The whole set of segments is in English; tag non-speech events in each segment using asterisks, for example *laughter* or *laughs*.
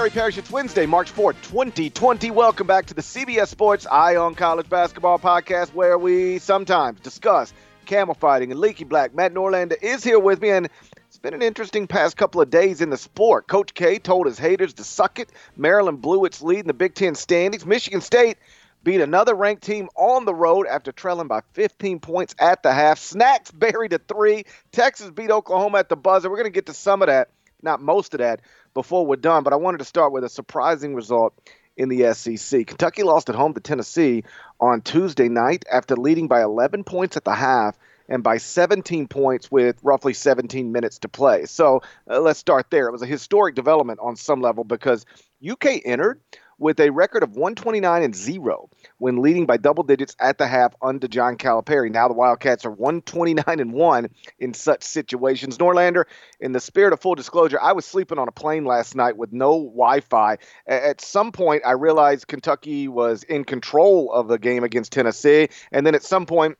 it's Gary Parrish. It's Wednesday, March 4th, 2020. Welcome back to the CBS Sports Eye on College Basketball podcast, where we sometimes discuss camel fighting and leaky black. Matt Norlander is here with me, and it's been an interesting past couple of days in the sport. Coach K told his haters to suck it. Maryland blew its lead in the Big Ten standings. Michigan State beat another ranked team on the road after trailing by 15 points at the half. Snacks buried a three. Texas beat Oklahoma at the buzzer. We're going to get to some of that, not most of that, before we're done. But I wanted to start with a surprising result in the SEC. Kentucky lost at home to Tennessee on Tuesday night after leading by 11 points at the half and by 17 points with roughly 17 minutes to play. So uh, let's start there. It was a historic development on some level because UK entered with a record of 129 and 0 when leading by double digits at the half under John Calipari. Now the Wildcats are 129 and 1 in such situations. Norlander, in the spirit of full disclosure, I was sleeping on a plane last night with no Wi-Fi. At some point I realized Kentucky was in control of the game against Tennessee, and then at some point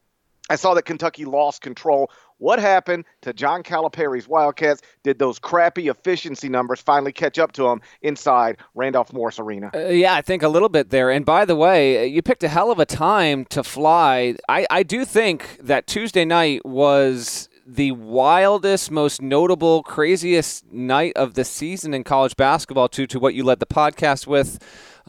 I saw that Kentucky lost control. What happened to John Calipari's Wildcats? Did those crappy efficiency numbers finally catch up to them inside Randolph Morris Arena? Uh, yeah, I think a little bit there. And by the way, you picked a hell of a time to fly. I, I do think that Tuesday night was the wildest, most notable, craziest night of the season in college basketball to, to what you led the podcast with.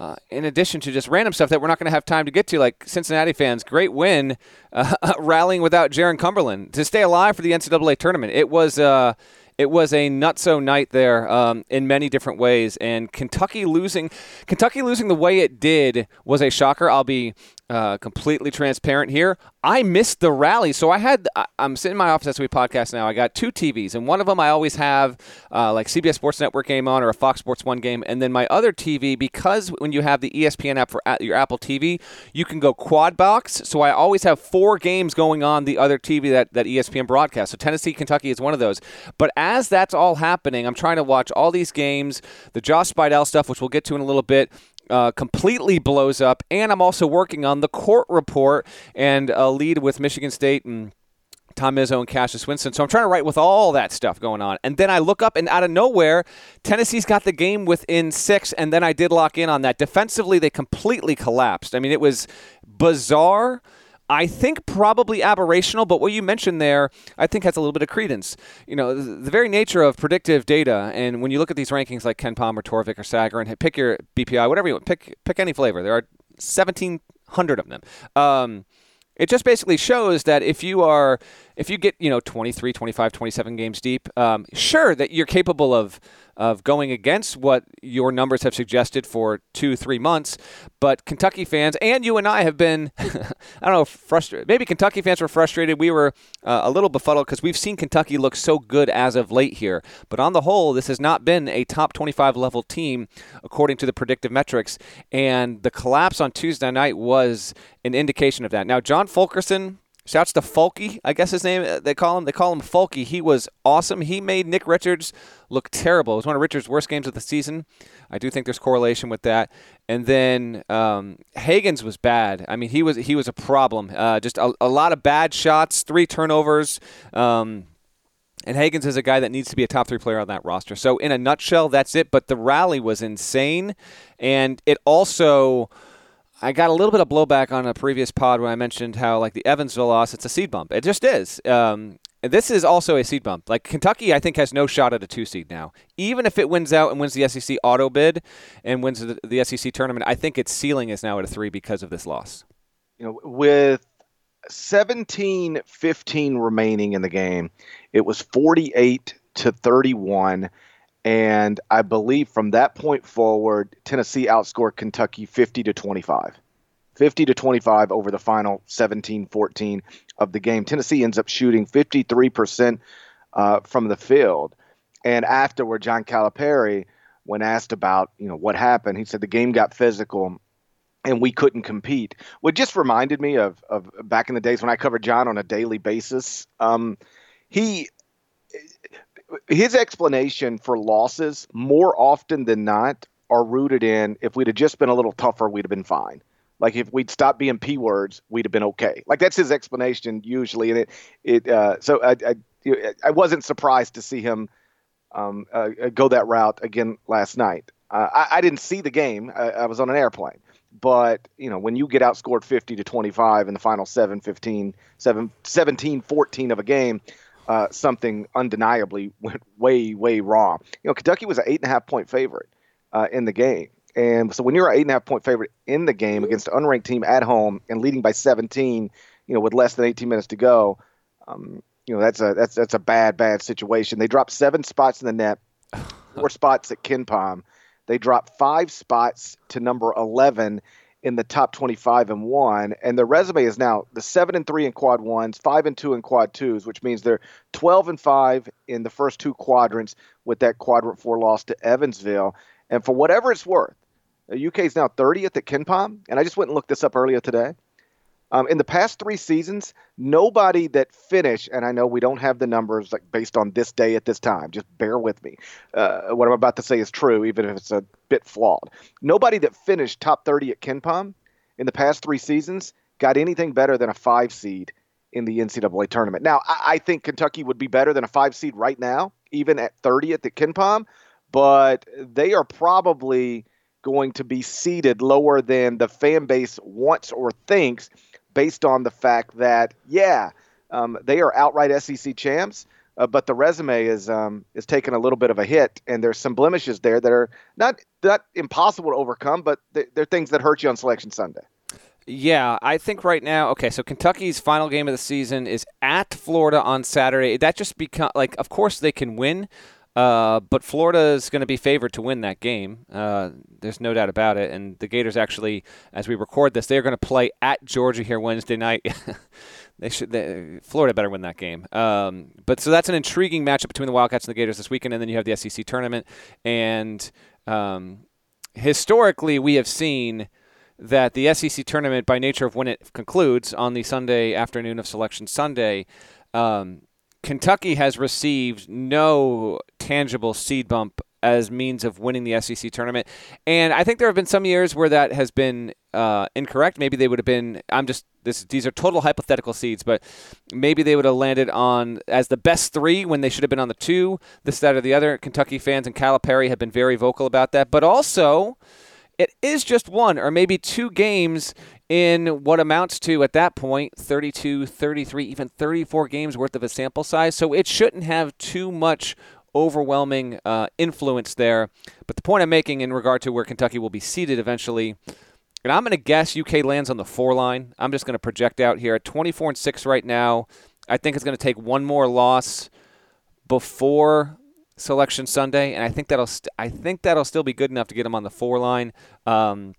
Uh, in addition to just random stuff that we're not going to have time to get to, like Cincinnati fans, great win, uh, *laughs* rallying without Jarron Cumberland to stay alive for the NCAA tournament. It was. Uh, it was a nutso night there um, in many different ways, and Kentucky losing, Kentucky losing the way it did was a shocker. I'll be uh, completely transparent here. I missed the rally, so I had. I'm sitting in my office as we podcast now. I got two TVs, and one of them I always have uh, like CBS Sports Network game on or a Fox Sports One game, and then my other TV because when you have the ESPN app for your Apple TV, you can go quad box. So I always have four games going on the other TV that that ESPN broadcasts. So Tennessee, Kentucky is one of those. But as that's all happening, I'm trying to watch all these games, the Josh Spidell stuff, which we'll get to in a little bit uh, completely blows up. And I'm also working on the court report and a lead with Michigan State and. Tom Izzo and Cassius Winston. So I'm trying to write with all that stuff going on. And then I look up, and out of nowhere, Tennessee's got the game within six. And then I did lock in on that. Defensively, they completely collapsed. I mean, it was bizarre. I think probably aberrational, but what you mentioned there, I think has a little bit of credence. You know, the, very nature of predictive data, and when you look at these rankings like KenPom or Torvik or Sagarin, and pick your BPI, whatever you want, pick pick any flavor. There are 1,700 of them. Um, it just basically shows that if you are if you get you know 23 25 27 games deep um, sure that you're capable of of going against what your numbers have suggested for two three months but kentucky fans and you and i have been *laughs* i don't know frustrated maybe kentucky fans were frustrated. We were uh, a little befuddled because we've seen kentucky look so good as of late here. But on the whole this has not been a top 25 level team according to the predictive metrics. And the collapse on tuesday night was an indication of that. Now john fulkerson Shouts to Fulky, I guess his name uh, they call him. They call him Fulky. He was awesome. He made Nick Richards look terrible. It was one of Richards' worst games of the season. I do think there's correlation with that. And then um, Hagans was bad. I mean, he was he was a problem. Uh, just a, a, lot of bad shots, three turnovers. Um, and Hagans is a guy that needs to be a top three player on that roster. So in a nutshell, that's it. But the rally was insane, and it also I got a little bit of blowback on a previous pod when I mentioned how like the Evansville loss, it's a seed bump. It just is. Um, this is also a seed bump. Like Kentucky, I think has no shot at a two seed now. Even if it wins out and wins the SEC auto bid and wins the, the SEC tournament, I think its ceiling is now at a three because of this loss. You know, with 17 15 remaining in the game, it was 48 to 31 And I believe from that point forward, Tennessee outscored Kentucky 50 to 25. 50 to 25 over the final 17 14 of the game. Tennessee ends up shooting 53% uh, from the field. And afterward, John Calipari, when asked about you know what happened, he said the game got physical and we couldn't compete. What just reminded me of of back in the days when I covered John on a daily basis. Um, he his explanation for losses more often than not are rooted in if we'd have just been a little tougher, we'd have been fine. Like if we'd stopped being p words, we'd have been okay. Like that's his explanation usually, and it it uh, so I, I I wasn't surprised to see him um, uh, go that route again last night. Uh, I, I, didn't see the game. I, I, was on an airplane. But, you know, when you get outscored 50 to 25 in the final 7 15, 7, 17 14 of a game, uh, something undeniably *laughs* went way, way wrong. You know, Kentucky was an eight and a half point favorite uh, in the game. And so when you're an eight and a half point favorite in the game against an unranked team at home and leading by 17, you know, with less than 18 minutes to go, um, you know that's a that's that's a bad bad situation. They dropped seven spots in the net, four *sighs* spots at KenPom. They dropped five spots to number eleven in the top 25 and one, and their resume is now the seven and three in quad ones, five and two in quad twos, which means they're 12 and five in the first two quadrants with that quadrant four loss to Evansville. And for whatever it's worth, the UK is now 30th at KenPom, and I just went and looked this up earlier today. Um, in the past three seasons, nobody that finished, and I know we don't have the numbers like based on this day at this time. Just bear with me. Uh, what I'm about to say is true, even if it's a bit flawed. Nobody that finished top 30 at KenPom in the past three seasons got anything better than a five seed in the NCAA tournament. Now, I, I think Kentucky would be better than a five seed right now, even at 30 at the KenPom, but they are probably going to be seeded lower than the fan base wants or thinks based on the fact that, yeah, um, they are outright SEC champs, uh, but the resume is um, is taking a little bit of a hit, and there's some blemishes there that are not not impossible to overcome, but they're things that hurt you on Selection Sunday. Yeah, I think right now, okay, so Kentucky's final game of the season is at Florida on Saturday. That just become like, of course they can win, uh, but Florida is going to be favored to win that game. Uh, there's no doubt about it. And the Gators actually, as we record this, they're going to play at Georgia here Wednesday night. *laughs* they should. They, Florida better win that game. Um, but so that's an intriguing matchup between the Wildcats and the Gators this weekend. And then you have the SEC tournament. And um, historically, we have seen that the SEC tournament, by nature of when it concludes on the Sunday afternoon of Selection Sunday. Um, Kentucky has received no tangible seed bump as means of winning the SEC tournament. And I think there have been some years where that has been uh, incorrect. Maybe they would have been. I'm just this. These are total hypothetical seeds, but maybe they would have landed on as the best three when they should have been on the two. This, that, or the other. Kentucky fans and Calipari have been very vocal about that. But also, it is just one or maybe two games in what amounts to, at that point, 32, 33, even 34 games worth of a sample size. So it shouldn't have too much overwhelming uh, influence there. But the point I'm making in regard to where Kentucky will be seated eventually, and I'm going to guess UK lands on the four line. I'm just going to project out here at 24 and six right now. I think it's going to take one more loss before Selection Sunday, and I think that'll st- I think that'll still be good enough to get them on the four line. Um,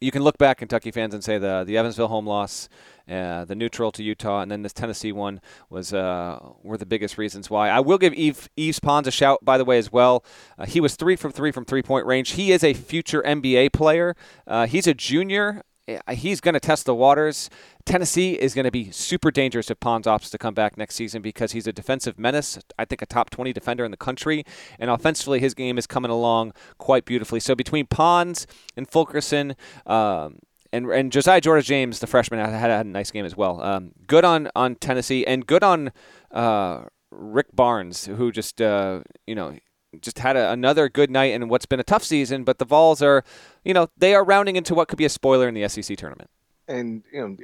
you can look back, Kentucky fans, and say the the Evansville home loss, uh, the neutral to Utah, and then this Tennessee one was uh, were the biggest reasons why. I will give Eve, Yves Pons a shout, by the way, as well. Uh, he was three from three from three point range. He is a future NBA player. Uh, he's a junior. He's going to test the waters. Tennessee is going to be super dangerous if Pons opts to come back next season because he's a defensive menace. I think a top 20 defender in the country. And offensively, his game is coming along quite beautifully. So between Pons and Fulkerson, um, and, and Josiah Jordan James, the freshman, had, had, a nice game as well. Um, good on, on Tennessee and good on uh, Rick Barnes, who just, uh, you know, just had a, another good night in what's been a tough season. But the Vols are, you know, they are rounding into what could be a spoiler in the SEC tournament. And, you know,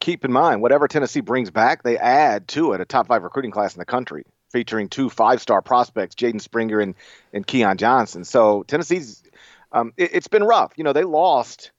keep in mind, whatever Tennessee brings back, they add to it a top five recruiting class in the country, featuring two five star prospects, Jaden Springer and, and Keon Johnson. So Tennessee's, um, it, has been rough. You know, they lost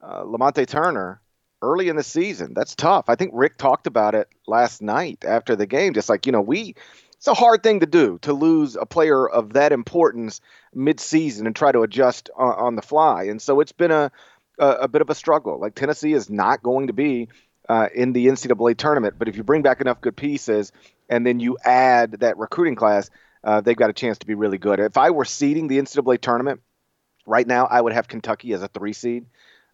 uh, Lamonte Turner early in the season. That's tough. I think Rick talked about it last night after the game. Just like, you know, we, it's a hard thing to do to lose a player of that importance mid-season and try to adjust on, on the fly. And so it's been a, a, a bit of a struggle. Like Tennessee is not going to be uh, in the NCAA tournament, but if you bring back enough good pieces and then you add that recruiting class, uh, they've got a chance to be really good. If I were seeding the NCAA tournament right now, I would have Kentucky as a three seed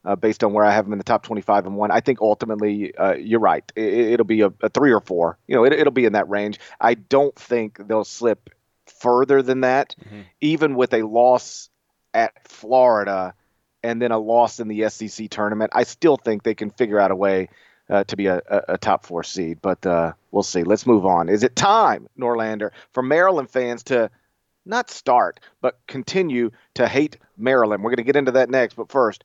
uh, based on where I have them in the top 25 and one. I think ultimately, uh, you're right. It, will be a, a, three or four. You know, it, will be in that range. I don't think they'll slip further than that, mm-hmm. even with a loss at Florida and then a loss in the SEC tournament. I still think they can figure out a way uh, to be a, a, a, top four seed, but uh, we'll see. Let's move on. Is it time, Norlander, for Maryland fans to not start, but continue to hate Maryland? We're going to get into that next, but first,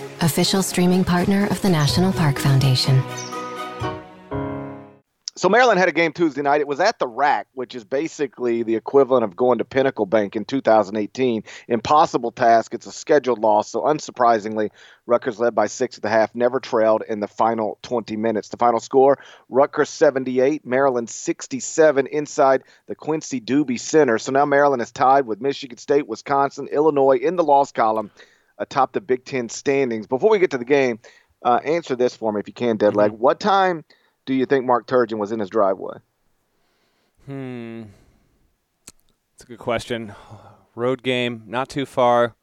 official streaming partner of the National Park Foundation. So Maryland had a game Tuesday night. It was at the RAC, which is basically the equivalent of going to Pinnacle Bank in 2018. Impossible task. It's a scheduled loss. So unsurprisingly, Rutgers led by six at the half, never trailed in the final 20 minutes. The final score: Rutgers 78, Maryland 67 inside the Quincy Douby Center. So now Maryland is tied with Michigan State, Wisconsin, Illinois in the loss column atop the Big Ten standings. Before we get to the game, uh, answer this for me if you can, Deadleg. Mm-hmm. What time do you think Mark Turgeon was in his driveway? Hmm. That's a good question. Road game, not too far.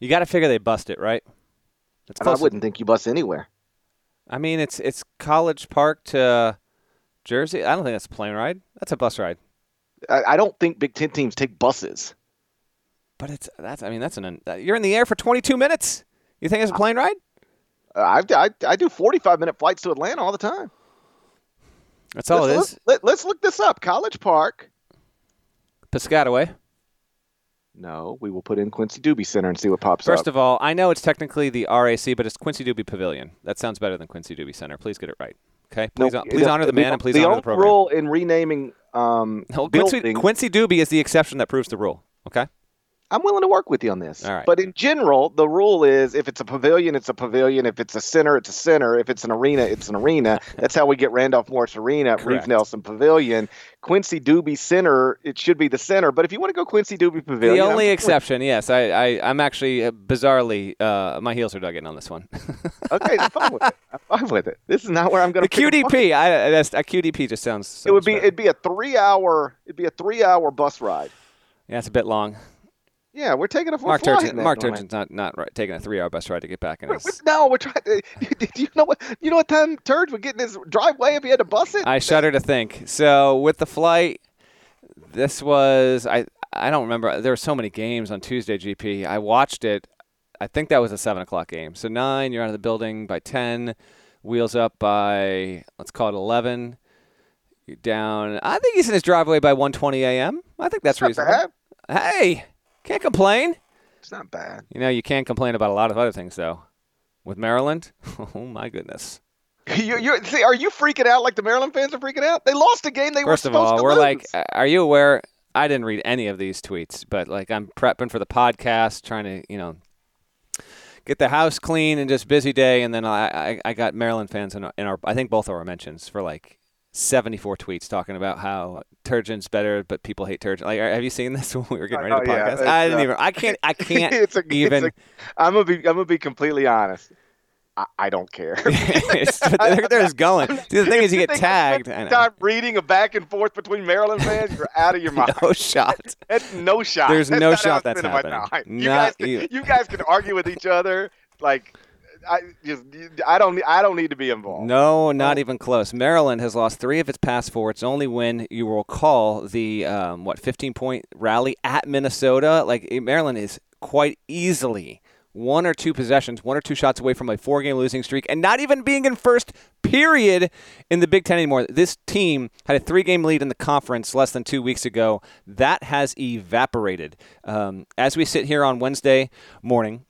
You got to figure they bust it, right? I wouldn't think you bust anywhere. I mean, it's it's College Park to Jersey. I don't think that's a plane ride. That's a bus ride. I, I don't think Big Ten teams take buses. But it's that's I mean that's an you're in the air for 22 minutes. You think it's a plane ride? I, I, I do 45 minute flights to Atlanta all the time. That's all let's, it is. Let, us look this up. College Park, Piscataway. No, we will put in Quincy Douby Center and see what pops First up. First of all, I know it's technically the RAC, but it's Quincy Douby Pavilion. That sounds better than Quincy Douby Center. Please get it right. Okay, please, no, please honor the man and please the honor the program. The rule in renaming um, no, Quincy, Quincy Douby is the exception that proves the rule. Okay. I'm willing to work with you on this. Right. But in general, the rule is if it's a pavilion, it's a pavilion. If it's a center, it's a center. If it's an arena, it's an arena. *laughs* That's how we get Randolph Morris Arena, Reeve Nelson Pavilion. Quincy Douby Center, it should be the center. But if you want to go Quincy Douby Pavilion. The only I'm exception, yes. I, I, am actually uh, bizarrely, uh, my heels are dug in on this one. *laughs* okay, I'm fine with it. I'm fine with it. This is not where I'm going to. The *laughs* QDP, I, that's, a QDP just sounds. So it would be, better. it'd be a three hour, it'd be a three hour bus ride. Yeah, it's a bit long. Yeah, we're taking a Mark Turgeon. Mark Turgeon's not not right, taking a three-hour bus ride to get back in. His... No, we're trying. *laughs* To, do you know what? You know what time Turge would get in his driveway if he had to bus it? I shudder to think. So with the flight, this was I I don't remember. There were so many games on Tuesday. GP. I watched it. I think that was a seven o'clock game. So nine, you're out of the building by ten. Wheels up by let's call it eleven. You're down. I think he's in his driveway by 1:20 a.m. I think that's, that's reasonable. Hey, can't complain. It's not bad. You know, you can't complain about a lot of other things, though. With Maryland, *laughs* oh my goodness. *laughs* You, you see, are you freaking out like the Maryland fans are freaking out? They lost a game they First were supposed of all, we're lose. like, are you aware? I didn't read any of these tweets, but like I'm prepping for the podcast, trying to, you know, get the house clean and just busy day, and then I I, I got Maryland fans in our, in our I think both of our mentions for like 74 tweets talking about how Turgeon's better, but people hate Turgeon. Like, have you seen this *laughs* when we were getting ready to oh, podcast? Yeah, I didn't uh, even. I can't. I *laughs* can't it's a, even. I'm gonna be. I'm gonna be completely honest. I, I don't care. *laughs* they're, they're just going. See, the thing is, you get tagged. Know. Reading a back and forth between Maryland fans, you're out of your mind. no shot. That's no shot. There's That's no shot that's it's been in my happening. You guys, can, you guys can argue with each other. Like, I just, I don't, I don't need to be involved. No, not even close. Maryland has lost three of its past four. Its only win, you will recall, the um, what 15 point rally at Minnesota. Like Maryland is quite easily one or two possessions, one or two shots away from a four game losing streak, and not even being in first period in the Big Ten anymore. This team had a three game lead in the conference less than two weeks ago. That has evaporated. Um, as we sit here on Wednesday morning,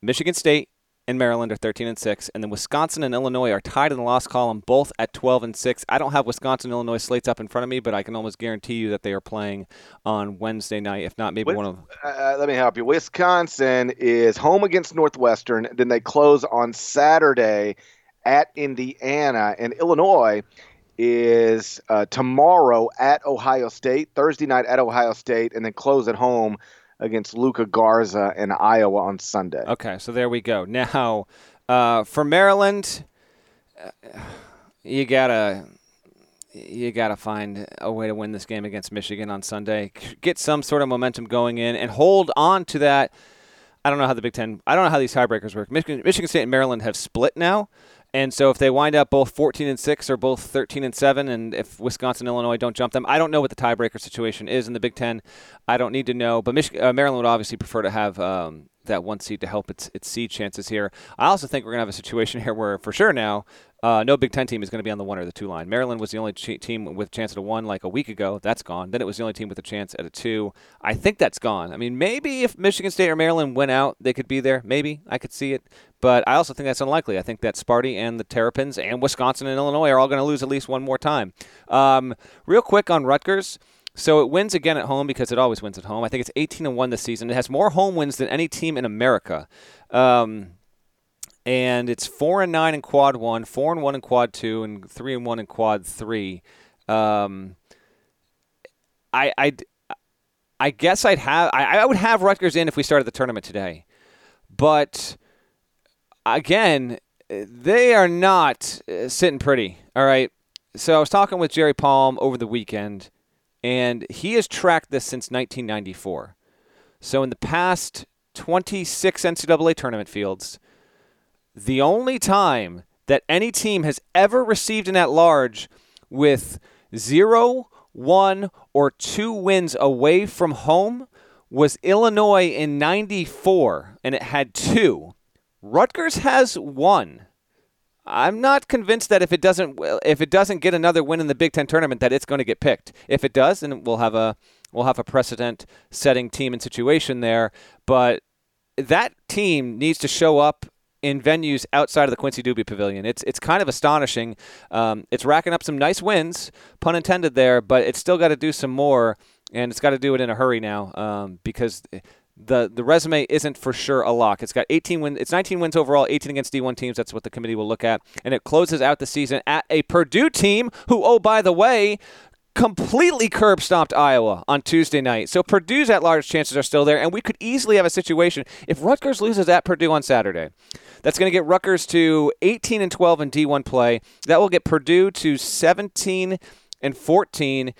Michigan State and Maryland are 13 and 6, and then Wisconsin and Illinois are tied in the loss column, both at 12 and 6. I don't have Wisconsin Illinois slates up in front of me, but I can almost guarantee you that they are playing on Wednesday night, if not maybe Wis- one of. Uh, let me help you. Wisconsin is home against Northwestern. Then they close on Saturday at Indiana, and Illinois is uh, tomorrow at Ohio State, Thursday night at Ohio State, and then close at home against Luka Garza in Iowa on Sunday. Okay, so there we go. *laughs* Now, uh, for Maryland, you gotta you gotta find a way to win this game against Michigan on Sunday. Get some sort of momentum going in and hold on to that. I don't know how the Big Ten. I don't know how these tiebreakers work. Michigan, Michigan State and Maryland have split now, and so if they wind up both 14 and six or both 13 and seven, and if Wisconsin, Illinois don't jump them, I don't know what the tiebreaker situation is in the Big Ten. I don't need to know. But Michigan, uh, Maryland would obviously prefer to have um, that one seed to help its its seed chances here. I also think we're gonna have a situation *laughs* here where, for sure now, uh, no Big Ten team is going to be on the one or the two line. Maryland was the only ch- team with a chance at a one like a week ago. That's gone. Then it was the only team with a chance at a two. I think that's gone. I mean, maybe if Michigan State or Maryland went out, they could be there. Maybe I could see it. But I also think that's unlikely. I think that Sparty and the Terrapins and Wisconsin and Illinois are all going to lose at least one more time. Um, real quick on Rutgers. So it wins again at home because it always wins at home. I think it's 18 and one this season. It has more home wins than any team in America. Um, and it's four and nine in quad one, four and one in quad two, and three and one in quad three. Um, I, I, I guess I'd have I, I would have Rutgers in if we started the tournament today, but again, they are not uh, sitting pretty. All right. So I was talking with Jerry Palm over the weekend, and he has tracked this since 1994. So in the past 26 NCAA tournament fields, the only time that any team has ever received an at large with zero, one, or two wins away from home was Illinois in 94, and it had two. Rutgers has one. I'm not convinced that if it doesn't if it doesn't get another win in the Big Ten tournament that it's going to get picked. If it does, then we'll have a we'll have a precedent setting team and situation there. But that team needs to show up in venues outside of the Quincy Douby Pavilion. It's it's kind of astonishing. Um, it's racking up some nice wins, pun intended there, but it's still got to do some more, and it's got to do it in a hurry now um, because the the resume isn't for sure a lock. It's got 18 wins. It's 19 wins overall, 18 against D1 teams. That's what the committee will look at, and it closes out the season at a Purdue team who, oh by the way, completely curb stomped Iowa on Tuesday night. So Purdue's at large chances are still there, and we could easily have a situation if Rutgers loses at Purdue on Saturday. That's going to get Rutgers to 18 and 12 in D1 play. That will get Purdue to 17 and 14.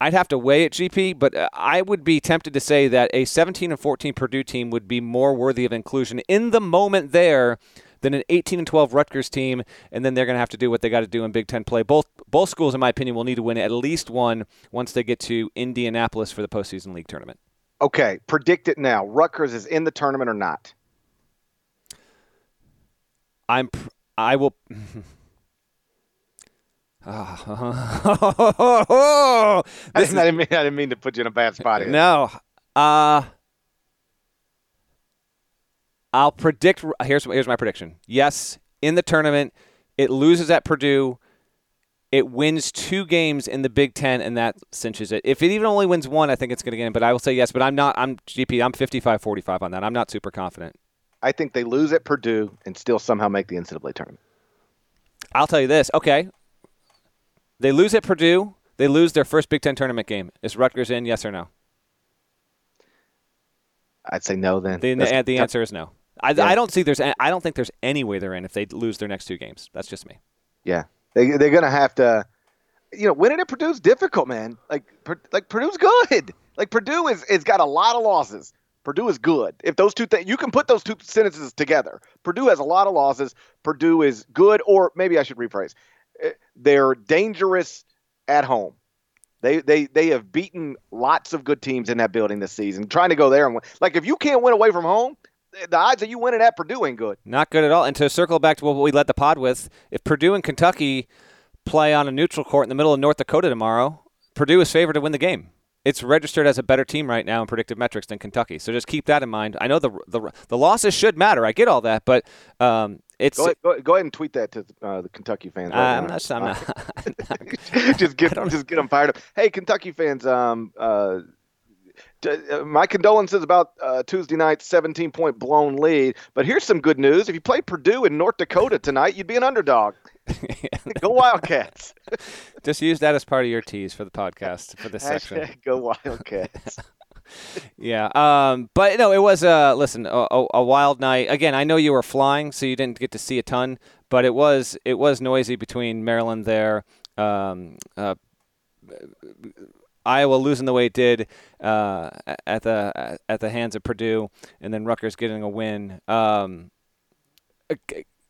I'd have to weigh it, GP, but uh, I would be tempted to say that a 17 and 14 Purdue team would be more worthy of inclusion in the moment there than an 18 and 12 Rutgers team, and then they're going to have to do what they got to do in Big Ten play. Both both schools, in my opinion, will need to win at least one once they get to Indianapolis for the postseason league tournament. Okay, predict it now. Rutgers is in the tournament or not? I'm pr- I will. *laughs* *laughs* I this didn't, I, didn't mean, I didn't mean to put you in a bad spot here. No. Uh I'll predict here's here's my prediction. Yes, in the tournament, it loses at Purdue. It wins two games in the Big Ten, and that cinches it. If it even only wins one, I think it's going to get in. But I will say yes. But I'm not. I'm GP. I'm 55-45 on that. I'm not super confident. I think they lose at Purdue and still somehow make the NCAA tournament. I'll tell you this. Okay, they lose at Purdue. They lose their first Big Ten tournament game. Is Rutgers in? Yes or no? I'd say no then. The, That's- uh, the answer is no. I, Yeah. I don't see there's. I don't think there's any way they're in if they lose their next two games. That's just me. Yeah, they they're gonna have to. You know, winning at Purdue's difficult, man. Like like Purdue's good. *laughs* Like Purdue is is got a lot of losses. Purdue is good. If those two things, you can put those two sentences together. Purdue has a lot of losses. Purdue is good, or maybe I should rephrase. They're dangerous at home. They they they have beaten lots of good teams in that building this season. Trying to go there and win. Like if you can't win away from home, the odds of you winning at Purdue ain't good. Not good at all. And to circle back to what we led the pod with, if Purdue and Kentucky play on a neutral court in the middle of North Dakota tomorrow, Purdue is favored to win the game. It's registered as a better team right now in predictive metrics than Kentucky. So just keep that in mind. I know the the, the losses should matter. I get all that, but um, it's Go ahead, go, go ahead and tweet that to uh, the Kentucky fans. uh, right I'm not. I'm not. *laughs* *laughs* just get just get them fired up. Hey, Kentucky fans, um, uh, uh, my condolences about uh, Tuesday night's 17 point blown lead. But here's some good news: if you play Purdue in North Dakota tonight, you'd be an underdog. *laughs* Go Wildcats! just use that as part of your tease for the podcast for this section. Go Wildcats! Yeah, um, but no, it was uh, listen a, a, a wild night. Again, I know you were flying, so you didn't get to see a ton, but it was it was noisy between Maryland there, um, uh, Iowa losing the way it did uh, at the at the hands of Purdue, and then Rutgers getting a win. Um,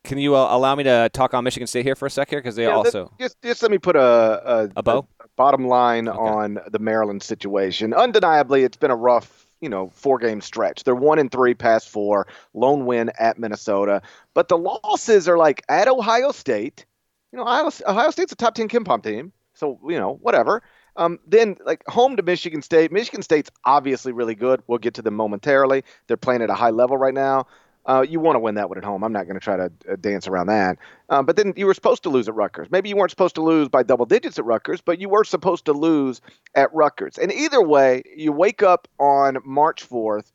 can you uh, allow me to talk on Michigan State here for a sec here because they Yeah, also just just let me put a a, A bow? bottom line Okay. on the Maryland situation. Undeniably, it's been a rough, you know, four game stretch. They're one and three past four, lone win at Minnesota, but the losses are like at Ohio State. You know, Ohio, Ohio State's a top ten KenPom team, so you know whatever. Um, then like home to Michigan State. Michigan State's obviously really good. We'll get to them momentarily. They're playing at a high level right now. Uh, you want to win that one at home. I'm not going to try to uh, dance around that. Um, but then you were supposed to lose at Rutgers. Maybe you weren't supposed to lose by double digits at Rutgers, but you were supposed to lose at Rutgers. And either way, you wake up on March 4th.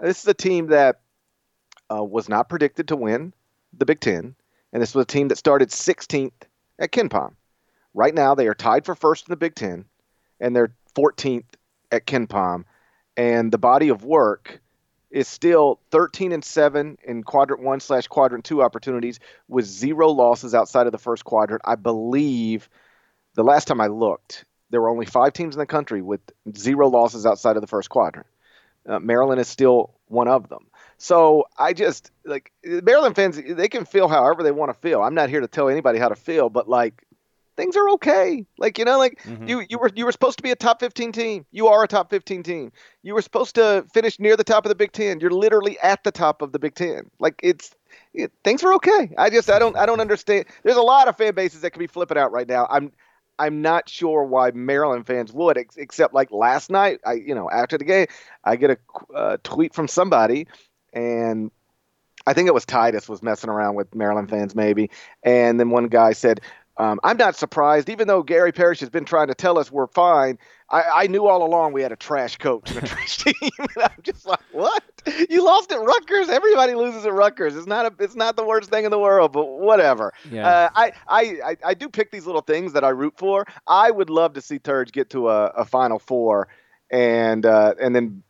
This is a team that uh, was not predicted to win the Big Ten, and this was a team that started 16th at Ken Pom. Right now, they are tied for first in the Big Ten, and they're 14th at Ken Pom. And the body of work is still 13 and 7 in quadrant 1 slash quadrant 2 opportunities with zero losses outside of the first quadrant. I believe the last time i looked there were only five teams in the country with zero losses outside of the first quadrant. Uh, maryland is still one of them. So i just like maryland fans they can feel however they want to feel. I'm not here to tell anybody how to feel but like things are okay like you know like Mhm. you you were you were supposed to be a top 15 team you are a top 15 team you were supposed to finish near the top of the Big Ten. You're literally at the top of the Big Ten. Like it's it, things are okay. I just I don't I don't understand. There's a lot of fan bases that could be flipping out right now. I'm I'm not sure why Maryland fans would, ex- except like last night. I you know after the game, I get a uh, tweet from somebody, and I think it was Titus was messing around with Maryland fans maybe, and then one guy said. Um, I'm not surprised, even though Gary Parrish has been trying to tell us we're fine. I, I knew all along we had a trash coach and a trash team. *laughs* and I'm just like, what? You lost at Rutgers. Everybody loses at Rutgers. It's not a, it's not the worst thing in the world, but whatever. Yeah. Uh, I, I, I, I do pick these little things that I root for. I would love to see Turge get to a, a Final Four, and uh, and then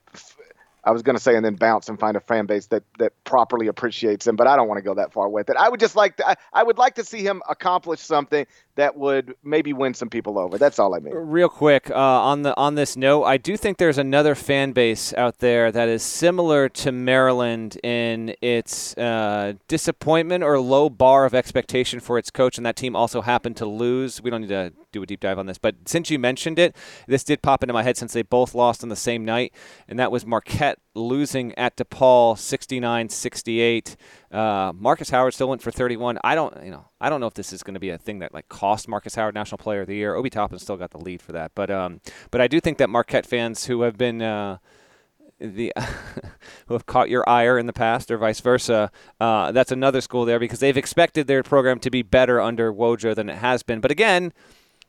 I was going to say and then bounce and find a fan base that that properly appreciates him, but I don't want to go that far with it. I would just like to, I, I would like to see him accomplish something that would maybe win some people over. That's all I mean. Real quick uh, on the on this note, I do think there's another fan base out there that is similar to Maryland in its uh, disappointment or low bar of expectation for its coach, and that team also happened to lose. We don't need to do a deep dive on this, but since you mentioned it, this did pop into my head since they both lost on the same night, and that was Marquette losing at DePaul 69-68. Uh, Markus Howard still went for 31. I don't, you know, I don't know if this is going to be a thing that like cost Markus Howard National Player of the Year. Obi Toppin still got the lead for that, but um, but I do think that Marquette fans who have been uh, the *laughs* who have caught your ire in the past or vice versa, uh, that's another school there because they've expected their program to be better under Woj than it has been. But again,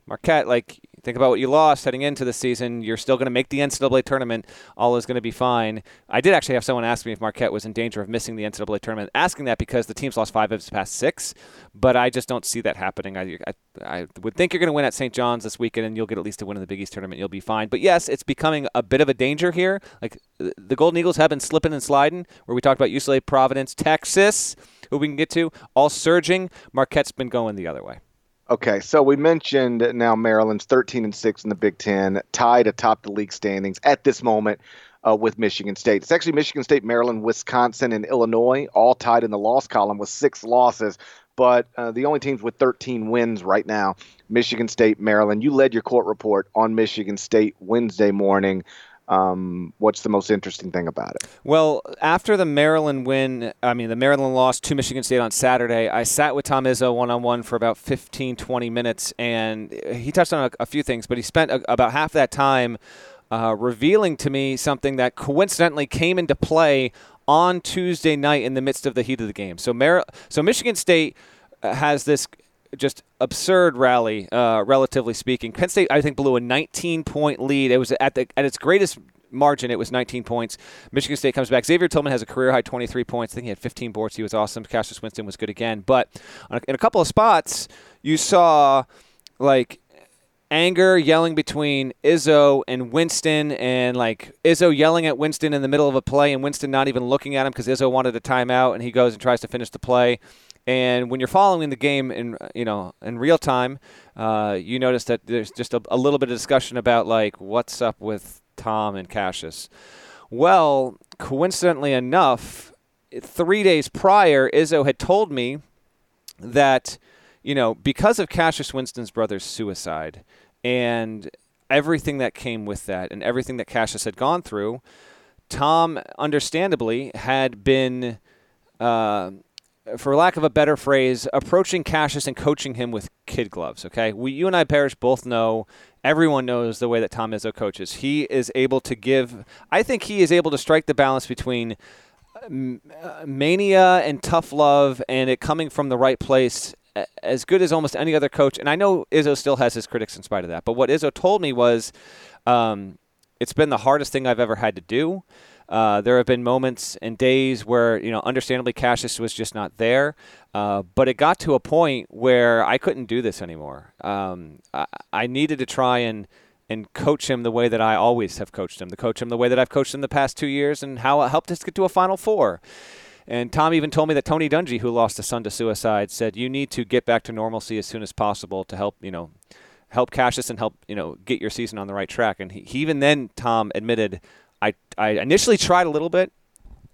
Marquette, like think about what you lost heading into the season. You're still going to make the NCAA tournament. All is going to be fine. I did actually have someone ask me if Marquette was in danger of missing the NCAA tournament, asking that because the team's lost five of its past six, but I just don't see that happening. I, I, I would think you're going to win at St. John's this weekend, and you'll get at least a win in the Big East tournament. You'll be fine. But yes, it's becoming a bit of a danger here. Like the Golden Eagles have been slipping and sliding, where we talked about UCLA, Providence, Texas, who we can get to, all surging. Marquette's been going the other way. Okay, so we mentioned now Maryland's 13 and 6 in the Big Ten, tied atop the league standings at this moment uh, with Michigan State. It's actually Michigan State, Maryland, Wisconsin, and Illinois, all tied in the loss column with six losses. But uh, the only teams with 13 wins right now, Michigan State, Maryland. You led your court report on Michigan State Wednesday morning. Um, what's the most interesting thing about it? Well, after the Maryland win, I mean, the Maryland loss to Michigan State on Saturday, I sat with Tom Izzo one on one for about 15, 20 minutes, and he touched on a, a few things, but he spent a, about half that time uh, revealing to me something that coincidentally came into play on Tuesday night in the midst of the heat of the game. So, Mar- so Michigan State uh, has this just absurd rally, uh, relatively speaking. Penn State, I think, blew a 19 point lead. It was at the at its greatest margin. It was 19 points. Michigan State comes back. Xavier Tillman has a career high 23 points. I think he had 15 boards. He was awesome. Cassius Winston was good again. But in a couple of spots, you saw like anger yelling between Izzo and Winston, and like Izzo yelling at Winston in the middle of a play, and Winston not even looking at him because Izzo wanted a timeout, and he goes and tries to finish the play. And when you're following the game in you know in real time, uh, you notice that there's just a, a, little bit of discussion about like what's up with Tom and Cassius. Well, coincidentally enough, three days prior, Izzo had told me that you know because of Cassius Winston's brother's suicide and everything that came with that, and everything that Cassius had gone through, Tom understandably had been. Uh, for lack of a better phrase, approaching Cassius and coaching him with kid gloves. Okay, we, you and I, Parrish, both know. Everyone knows the way that Tom Izzo coaches. He is able to give. I think he is able to strike the balance between uh, mania and tough love, and it coming from the right place as good as almost any other coach. And I know Izzo still has his critics in spite of that. But what Izzo told me was, um, it's been the hardest thing I've ever had to do. Uh, there have been moments and days where, you know, understandably Cassius was just not there. Uh, but it got to a point where I couldn't do this anymore. Um, I, I, needed to try and and coach him the way that I always have coached him, to coach him the way that I've coached him the past two years, and how it helped us get to a Final Four. And Tom even told me that Tony Dungy, who lost a son to suicide, said you need to get back to normalcy as soon as possible to help, you know, help Cassius and help, you know, get your season on the right track. And he, he even then, Tom admitted, I, I initially tried a little bit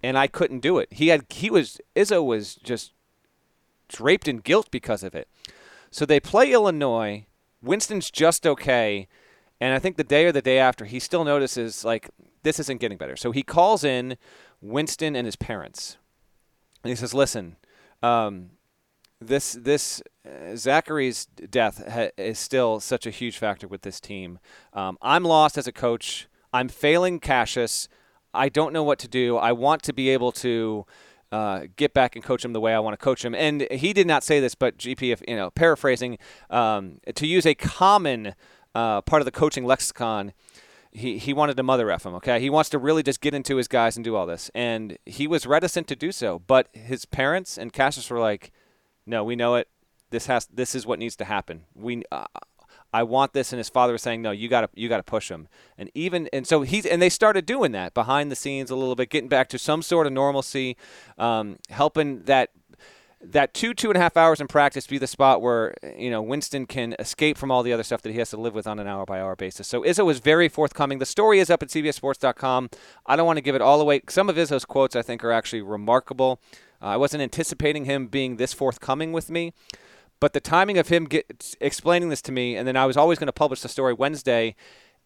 and I couldn't do it. He had he was Izzo was just draped in guilt because of it. So they play Illinois. Winston's just okay, and I think the day or the day after he still notices like this isn't getting better. So he calls in Winston and his parents, and he says, "Listen, um, this this uh, Zachary's death ha- is still such a huge factor with this team. Um, I'm lost as a coach." I'm failing Cassius. I don't know what to do. I want to be able to uh, get back and coach him the way I want to coach him. And he did not say this, but GP, if you know, paraphrasing, um, to use a common uh, part of the coaching lexicon, he, he wanted to mother F him, okay? He wants to really just get into his guys and do all this. And he was reticent to do so. But his parents and Cassius were like, no, we know it. This has this is what needs to happen. We uh, I want this, and his father was saying, no, you got to you got to push him, and even and so he's and they started doing that behind the scenes a little bit, getting back to some sort of normalcy, um, helping that that two two and a half hours in practice be the spot where you know Winston can escape from all the other stuff that he has to live with on an hour by hour basis. So Izzo was very forthcoming. The story is up at CBSSports.com. I don't want to give it all away. Some of Izzo's quotes I think are actually remarkable. Uh, I wasn't anticipating him being this forthcoming with me. But the timing of him get, explaining this to me, and then I was always going to publish the story Wednesday,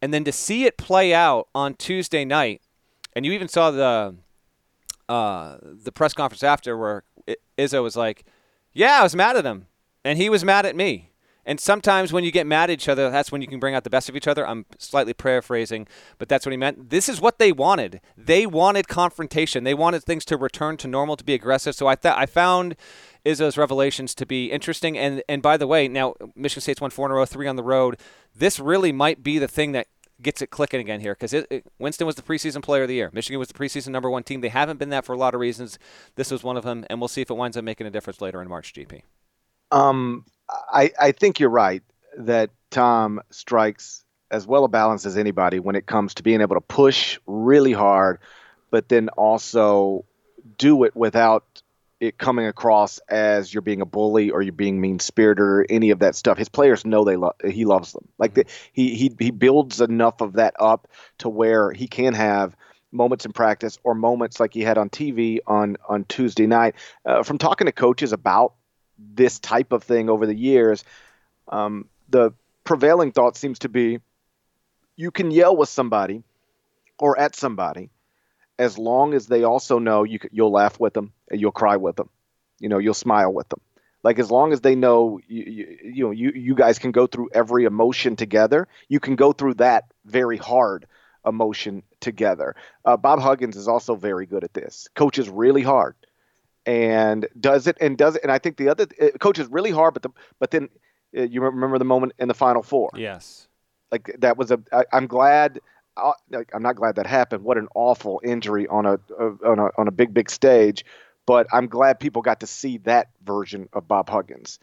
and then to see it play out on Tuesday night, and you even saw the uh, the press conference after where Izzo was like, "Yeah, I was mad at him, and he was mad at me." And sometimes when you get mad at each other, that's when you can bring out the best of each other. I'm slightly paraphrasing, but that's what he meant. This is what they wanted. They wanted confrontation. They wanted things to return to normal, to be aggressive. So I thought I found Izzo's revelations to be interesting. And and by the way, now Michigan State's won four in a row, three on the road. This really might be the thing that gets it clicking again here because Winston was the preseason player of the year. Michigan was the preseason number one team. They haven't been that for a lot of reasons. This was one of them, and we'll see if it winds up making a difference later in March. GP. Um, I I think you're right that Tom strikes as well a balance as anybody when it comes to being able to push really hard, but then also do it without it coming across as you're being a bully or you're being mean spirited or any of that stuff. His players know they lo- he loves them. Like the, he he he builds enough of that up to where he can have moments in practice or moments like he had on TV on on Tuesday night. Uh, from talking to coaches about this type of thing over the years, um, the prevailing thought seems to be you can yell with somebody or at somebody as long as they also know you you'll laugh with them and you'll cry with them. You know, you'll smile with them. Like as long as they know you, you, you know you you guys can go through every emotion together, you can go through that very hard emotion together. Uh, Bob Huggins is also very good at this. Coaches really hard and does it and does it. And I think the other uh, coaches really hard, but the but then uh, you remember the moment in the Final Four. Yes, like that was a. I, I'm glad uh, I'm not glad that happened. What an awful injury on a, on a on a big big stage, but I'm glad people got to see that version of Bob Huggins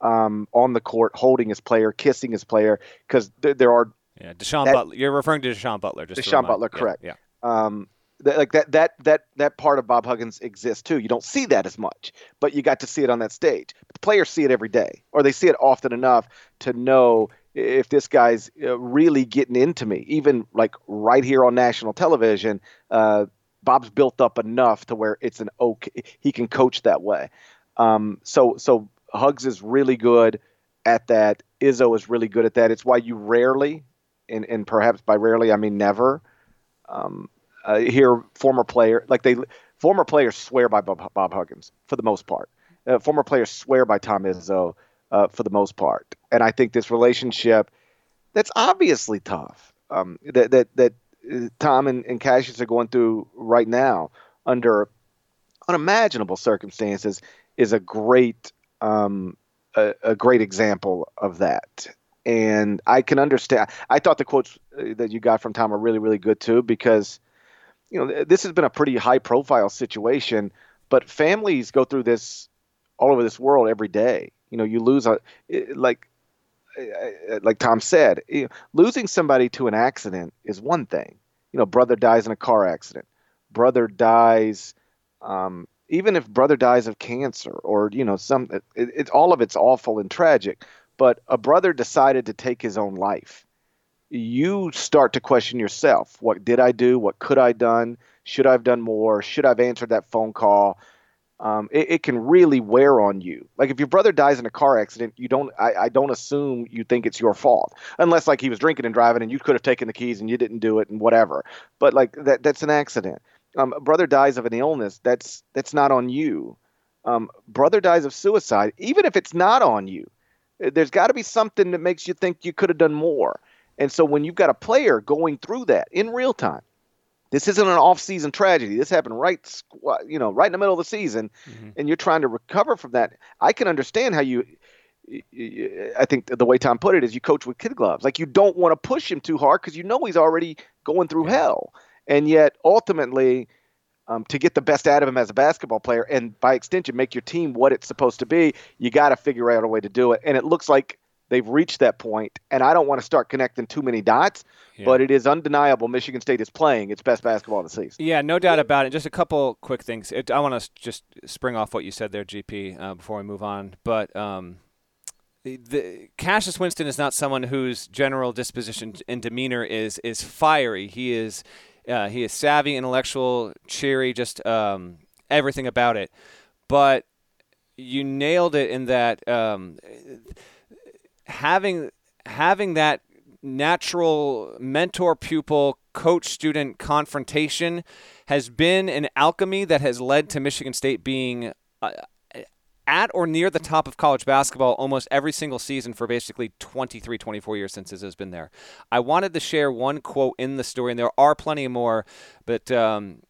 um, on the court, holding his player, kissing his player, because th- there are. Yeah, Da'Sean that, Butler. You're referring to Da'Sean Butler. Just Da'Sean Butler, correct? Yeah. yeah. Um, th- like that that that that part of Bob Huggins exists too. You don't see that as much, but you got to see it on that stage. The players see it every day, or they see it often enough to know if this guy's uh, really getting into me, even like right here on national television, uh, Bob's built up enough to where it's an okay. He can coach that way. Um, so so Hugs is really good at that. Izzo is really good at that. It's why you rarely, and and perhaps by rarely I mean never, um, uh, hear former player like they former players swear by Bob, Bob Huggins for the most part. Uh, former players swear by Tom Izzo uh, for the most part. And I think this relationship that's obviously tough um, that that that uh, Tom and, and Cassius are going through right now under unimaginable circumstances is a great um, a, a, great example of that. And I can understand. I thought the quotes uh, that you got from Tom are really really good too because you know this has been a pretty high profile situation, but families go through this all over this world every day you know, you lose a like like Tom said, losing somebody to an accident is one thing. You know, brother dies in a car accident. Brother dies, um, even if brother dies of cancer or you know some. It, it, all of it's awful and tragic. But a brother decided to take his own life. You start to question yourself. What did I do? What could I done? Should I have done more? Should I have answered that phone call? Um, it, it, can really wear on you. Like if your brother dies in a car accident, you don't. I, I, don't assume you think it's your fault, unless like he was drinking and driving, and you could have taken the keys and you didn't do it and whatever. But like that, that's an accident. Um, brother dies of an illness. That's that's not on you. Um, brother dies of suicide. Even if it's not on you, eh, there's got to be something that makes you think you could have done more. And so when you've got a player going through that in real time, this isn't an off-season tragedy. This happened right, you know, right in the middle of the season, mm-hmm. and you're trying to recover from that. I can understand how you. I think the way Tom put it is you coach with kid gloves. Like you don't want to push him too hard because you know he's already going through yeah. hell, and yet ultimately, um, to get the best out of him as a basketball player, and by extension make your team what it's supposed to be, you got to figure out a way to do it. And it looks like they've reached that point, and I don't want to start connecting too many dots yeah. But it is undeniable Michigan State is playing its best basketball of the season. Yeah, no doubt about it. Just a couple quick things. It, I want to just spring off what you said there, GP, uh, before we move on. But um, the, the, Cassius Winston is not someone whose general disposition and demeanor is is fiery. He is uh, he is savvy, intellectual, cheery, just um, everything about it. But you nailed it in that um, having having that natural mentor pupil coach student confrontation has been an alchemy that has led to Michigan State being uh, at or near the top of college basketball almost every single season for basically 23, 24 years since Izzo has been there. I wanted to share one quote in the story, and there are plenty more, but um,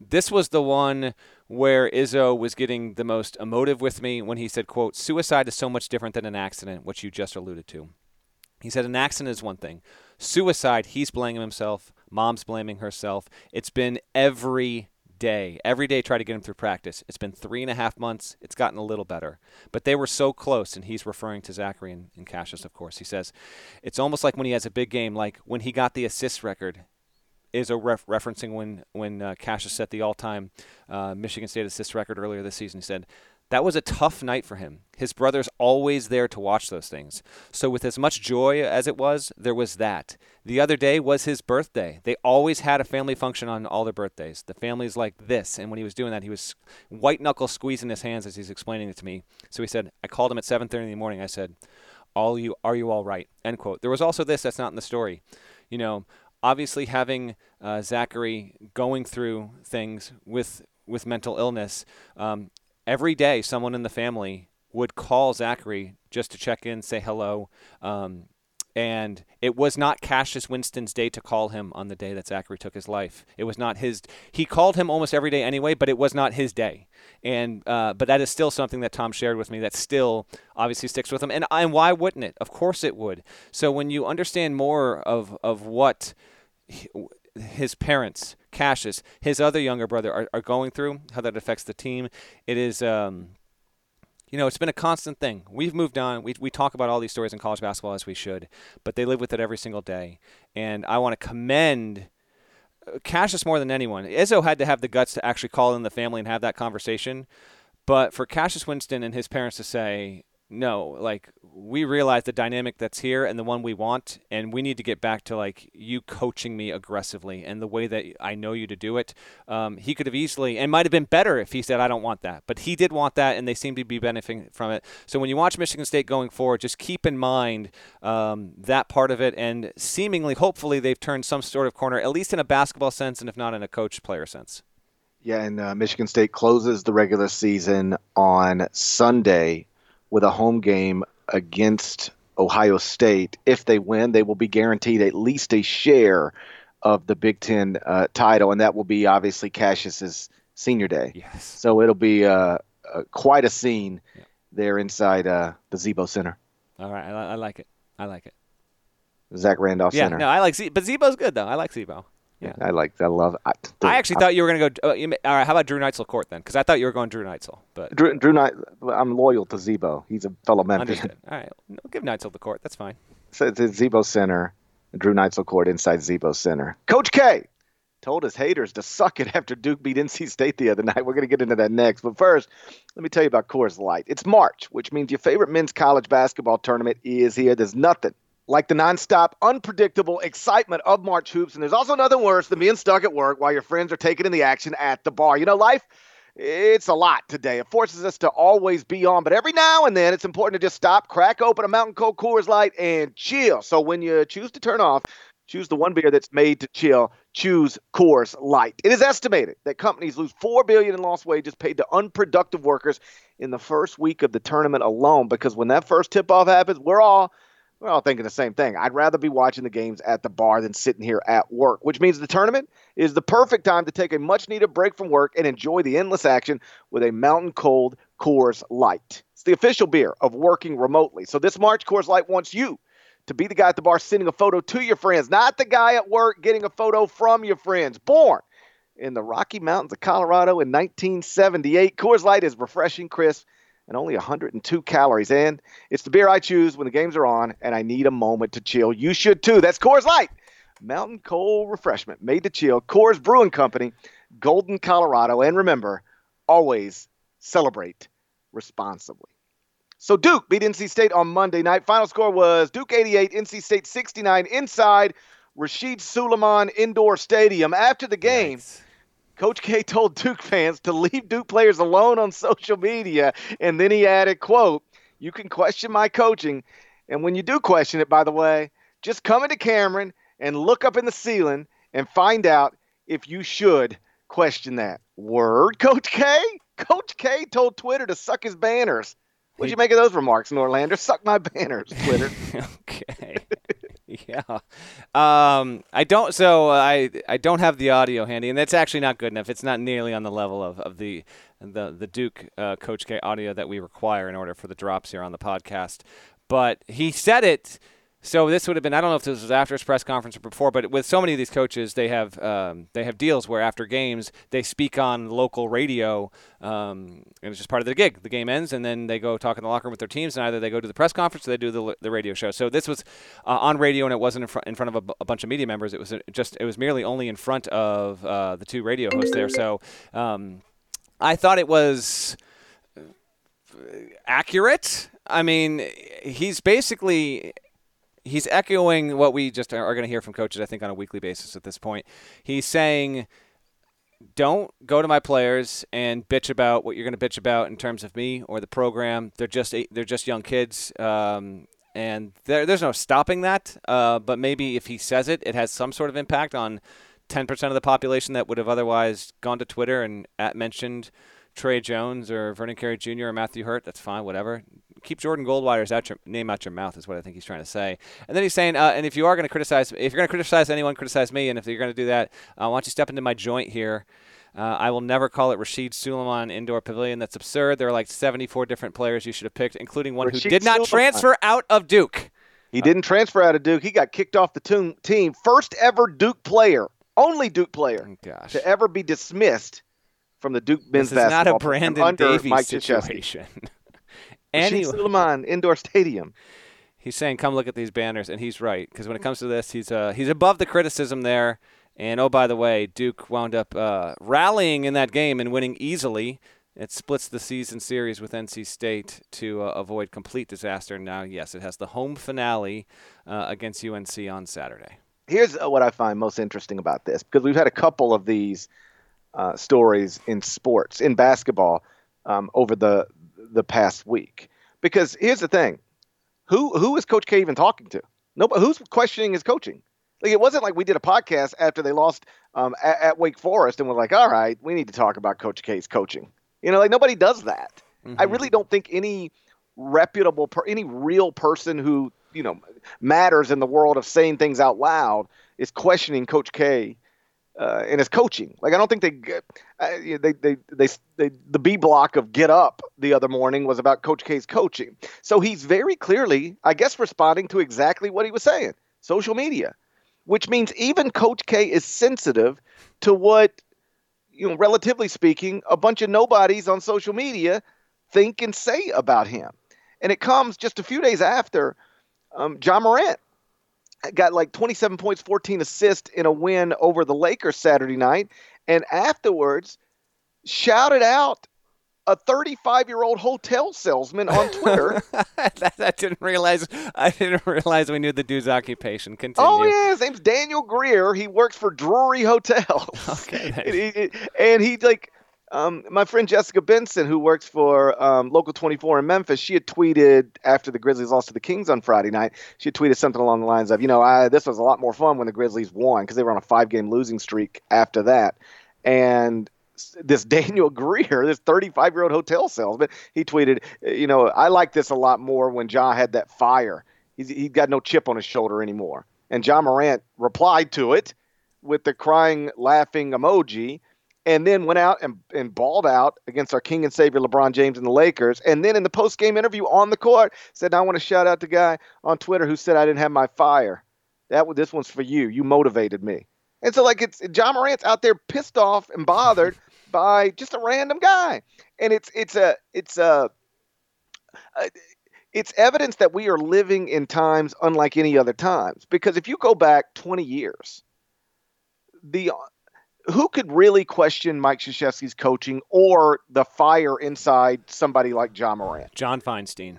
this was the one where Izzo was getting the most emotive with me when he said, quote, suicide is so much different than an accident, which you just alluded to. He said an accident is one thing. Suicide, he's blaming himself. Mom's blaming herself. It's been every day. Every day, try to get him through practice. It's been three and a half months. It's gotten a little better. But they were so close, and he's referring to Zachary and, and Cassius, of course. He says, it's almost like when he has a big game, like when he got the assist record is a ref- referencing when when uh, Cassius set the all-time uh, Michigan State assist record earlier this season. He said that was a tough night for him. His brother's always there to watch those things. So with as much joy as it was, there was that. The other day was his birthday. They always had a family function on all their birthdays. The family's like this, and when he was doing that, he was white knuckle squeezing his hands as he's explaining it to me. So he said, I called him at 7:30 in the morning. I said, "All you are you all right?" End quote. There was also this that's not in the story. You know, obviously having uh, Zachary going through things with with mental illness, um, every day someone in the family would call Zachary just to check in, say hello. Um, and it was not Cassius Winston's day to call him on the day that Zachary took his life. It was not his. He called him almost every day anyway, but it was not his day. And uh, but that is still something that Tom shared with me that still obviously sticks with him. And and why wouldn't it? Of course it would. So when you understand more of of what his parents, Cassius, his other younger brother are, are going through, how that affects the team. It is, um, you know, it's been a constant thing. We've moved on. We, we talk about all these stories in college basketball as we should, but they live with it every single day. And I want to commend uh, Cassius more than anyone. Izzo had to have the guts to actually call in the family and have that conversation. But for Cassius Winston and his parents to say, no, like we realize the dynamic that's here and the one we want, and we need to get back to like you coaching me aggressively and the way that I know you to do it. Um, he could have easily and might have been better if he said, "I don't want that," but he did want that, and they seem to be benefiting from it. So when you watch Michigan State going forward, just keep in mind um, that part of it, and seemingly, hopefully, they've turned some sort of corner, at least in a basketball sense, and if not in a coach-player sense. Yeah, and uh, Michigan State closes the regular season on Sunday with a home game against Ohio State. If they win, they will be guaranteed at least a share of the Big Ten uh, title, and that will be obviously Cassius's senior day. Yes. So it'll be uh, uh, quite a scene yeah. there inside uh, the Z-Bo Center. All right, I, I, like it. I like it. Zach Randolph yeah, Center. no, I like Z, but Z-Bo's good though. I like Z-Bo. Yeah, I like. I love. I, I actually I, thought you were going to go. Uh, you, all right, how about Drew Neitzel court then? Because I thought you were going Drew Neitzel, but Drew, Drew Night. I'm loyal to Z-Bo. He's a fellow Memphis. Understood. *laughs* All right, no, give Neitzel the court. That's fine. So it's at Z-Bo Center, Drew Neitzel court inside Z-Bo Center. Coach K told his haters to suck it after Duke beat NC State the other night. We're going to get into that next, but first, let me tell you about Coors Light. It's March, which means your favorite men's college basketball tournament is here. There's nothing like the nonstop, unpredictable excitement of March hoops. And there's also nothing worse than being stuck at work while your friends are taking in the action at the bar. You know, life, it's a lot today. It forces us to always be on, but every now and then it's important to just stop, crack open a Mountain Cold Coors Light, and chill. So when you choose to turn off, choose the one beer that's made to chill. Choose Coors Light. It is estimated that companies lose four billion in lost wages paid to unproductive workers in the first week of the tournament alone. Because when that first tip off happens, we're all we're all thinking the same thing. I'd rather be watching the games at the bar than sitting here at work, which means the tournament is the perfect time to take a much needed break from work and enjoy the endless action with a mountain cold Coors Light. It's the official beer of working remotely. So this March, Coors Light wants you to be the guy at the bar sending a photo to your friends, not the guy at work getting a photo from your friends. Born in the Rocky Mountains of Colorado in 1978, Coors Light is refreshing, crisp, and only 102 calories. And it's the beer I choose when the games are on and I need a moment to chill. You should too. That's Coors Light, mountain cold refreshment made to chill. Coors Brewing Company, Golden, Colorado. And remember, always celebrate responsibly. So Duke beat NC State on Monday night. Final score was Duke 88, NC State 69 inside Rasheed Sulaimon Indoor Stadium. After the game, nice. Coach K told Duke fans to leave Duke players alone on social media, and then he added, "quote You can question my coaching, and when you do question it, by the way, just come into Cameron and look up in the ceiling and find out if you should question that." Word, Coach K. Coach K told Twitter to suck his banners. What'd you make of those remarks, Norlander? Suck my banners, Twitter. *laughs* okay. *laughs* yeah. Um, I don't. So I I don't have the audio handy, and that's actually not good enough. It's not nearly on the level of, of the the the Duke uh, Coach K audio that we require in order for the drops here on the podcast. But he said it so this would have been I don't know if this was after his press conference or before, but with so many of these coaches, they have um, they have deals where after games they speak on local radio, um, and it's just part of the gig. The game ends, and then they go talk in the locker room with their teams, and either they go to the press conference or they do the, the radio show. So this was uh, on radio, and it wasn't in, fr- in front of a, bunch of media members. It was just it was merely only in front of uh, the two radio hosts there. So um, I thought it was accurate. I mean, he's basically he's echoing what we just are going to hear from coaches, I think, on a weekly basis at this point. He's saying, don't go to my players and bitch about what you're going to bitch about in terms of me or the program. They're just they're just young kids, um, and there, there's no stopping that. Uh, but maybe if he says it, it has some sort of impact on 10% of the population that would have otherwise gone to Twitter and at mentioned Tre Jones or Vernon Carey Jr. or Matthew Hurt. That's fine, whatever keep Jordan Goldwire's out your, name out your mouth is what I think he's trying to say. And then he's saying, uh, and if you are going to criticize, if you're going to criticize anyone, criticize me. And if you're going to do that, uh, why don't you step into my joint here? Uh, I will never call it Rasheed Sulaimon Indoor Pavilion. That's absurd. There are like 74 different players you should have picked, including one Rasheed who did not transfer out of Duke. He didn't transfer out of Duke. He got kicked off the team. First ever Duke player, only Duke player oh, to ever be dismissed from the Duke men's this is not a Brandon Davies situation. *laughs* anyway, Sulaimon Indoor Stadium. He's saying, "Come look at these banners," and he's right because when it comes to this, he's uh, he's above the criticism there. And oh, by the way, Duke wound up uh, rallying in that game and winning easily. It splits the season series with NC State to uh, avoid complete disaster. Now, yes, it has the home finale uh, against UNC on Saturday. Here's uh, what I find most interesting about this because we've had a couple of these uh, stories in sports, in basketball, um, over the the past week. Because here's the thing, who who is Coach K even talking to? Nobody. Who's questioning his coaching? Like it wasn't like we did a podcast after they lost um, at, at, Wake Forest and we're like, all right, we need to talk about Coach K's coaching. You know, like nobody does that. Mm-hmm. I really don't think any reputable, per, any real person who you know matters in the world of saying things out loud is questioning Coach K uh, in his coaching. Like I don't think they, uh, they, they, they, they, the B block of Get Up the other morning was about Coach K's coaching. So he's very clearly, I guess, responding to exactly what he was saying. Social media, which means even Coach K is sensitive to what, you know, relatively speaking, a bunch of nobodies on social media think and say about him. And it comes just a few days after um, Ja Morant got like 27 points, 14 assists in a win over the Lakers Saturday night, and afterwards shouted out a 35 year old hotel salesman on Twitter. *laughs* I didn't realize. I didn't realize we knew the dude's occupation. Continue. Oh yeah, his name's Daniel Greer. He works for Drury Hotels. *laughs* Okay. *laughs* and, he, and he like um, my friend Jessica Benson, who works for um, Local 24 in Memphis, she had tweeted after the Grizzlies lost to the Kings on Friday night. She had tweeted something along the lines of, you know, I, this was a lot more fun when the Grizzlies won because they were on a five game losing streak after that. And this *laughs* Daniel Greer, this 35 year old hotel salesman, he tweeted, you know, I like this a lot more when Ja had that fire. He's, he got no chip on his shoulder anymore. And Ja Morant replied to it with the crying, laughing emoji and then went out and, and balled out against our king and savior LeBron James and the Lakers. And then in the post game interview on the court, said, I want to shout out the guy on Twitter who said I didn't have my fire. That this one's for you. You motivated me. And so like it's Ja Morant's out there pissed off and bothered *laughs* by just a random guy. And it's it's a it's a, a it's evidence that we are living in times unlike any other times. Because if you go back 20 years, the who could really question Mike Krzyzewski's coaching or the fire inside somebody like Ja Morant? John Feinstein.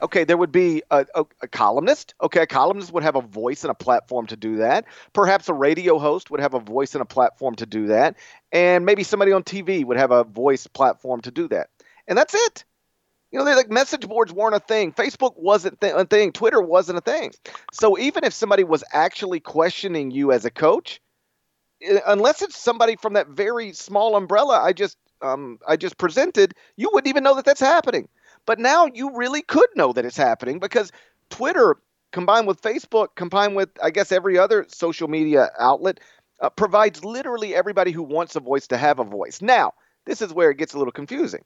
Okay, there would be a, a, a, columnist. Okay, a columnist would have a voice and a platform to do that. Perhaps a radio host would have a voice and a platform to do that. And maybe somebody on TV would have a voice platform to do that. And that's it. You know, they like message boards weren't a thing. Facebook wasn't th- a thing. Twitter wasn't a thing. So even if somebody was actually questioning you as a coach, unless it's somebody from that very small umbrella I just um, I just presented, you wouldn't even know that that's happening. But now you really could know that it's happening because Twitter, combined with Facebook, combined with, I guess, every other social media outlet, uh, provides literally everybody who wants a voice to have a voice. Now, this is where it gets a little confusing.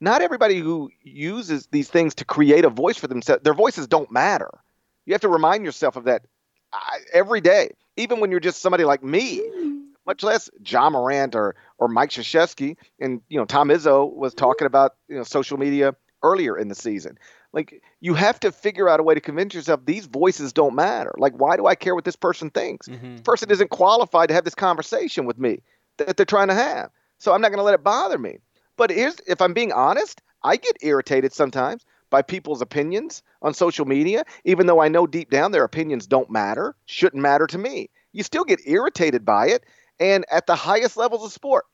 Not everybody who uses these things to create a voice for themselves, their voices don't matter. You have to remind yourself of that uh, every day, even when you're just somebody like me much less Ja Morant or or Mike Krzyzewski. And you know, Tom Izzo was talking about you know social media earlier in the season. Like you have to figure out a way to convince yourself these voices don't matter. Like why do I care what this person thinks? Mm-hmm. This person isn't qualified to have this conversation with me that they're trying to have. So I'm not going to let it bother me. But here's if I'm being honest, I get irritated sometimes by people's opinions on social media, even though I know deep down their opinions don't matter, shouldn't matter to me. You still get irritated by it and at the highest levels of sport.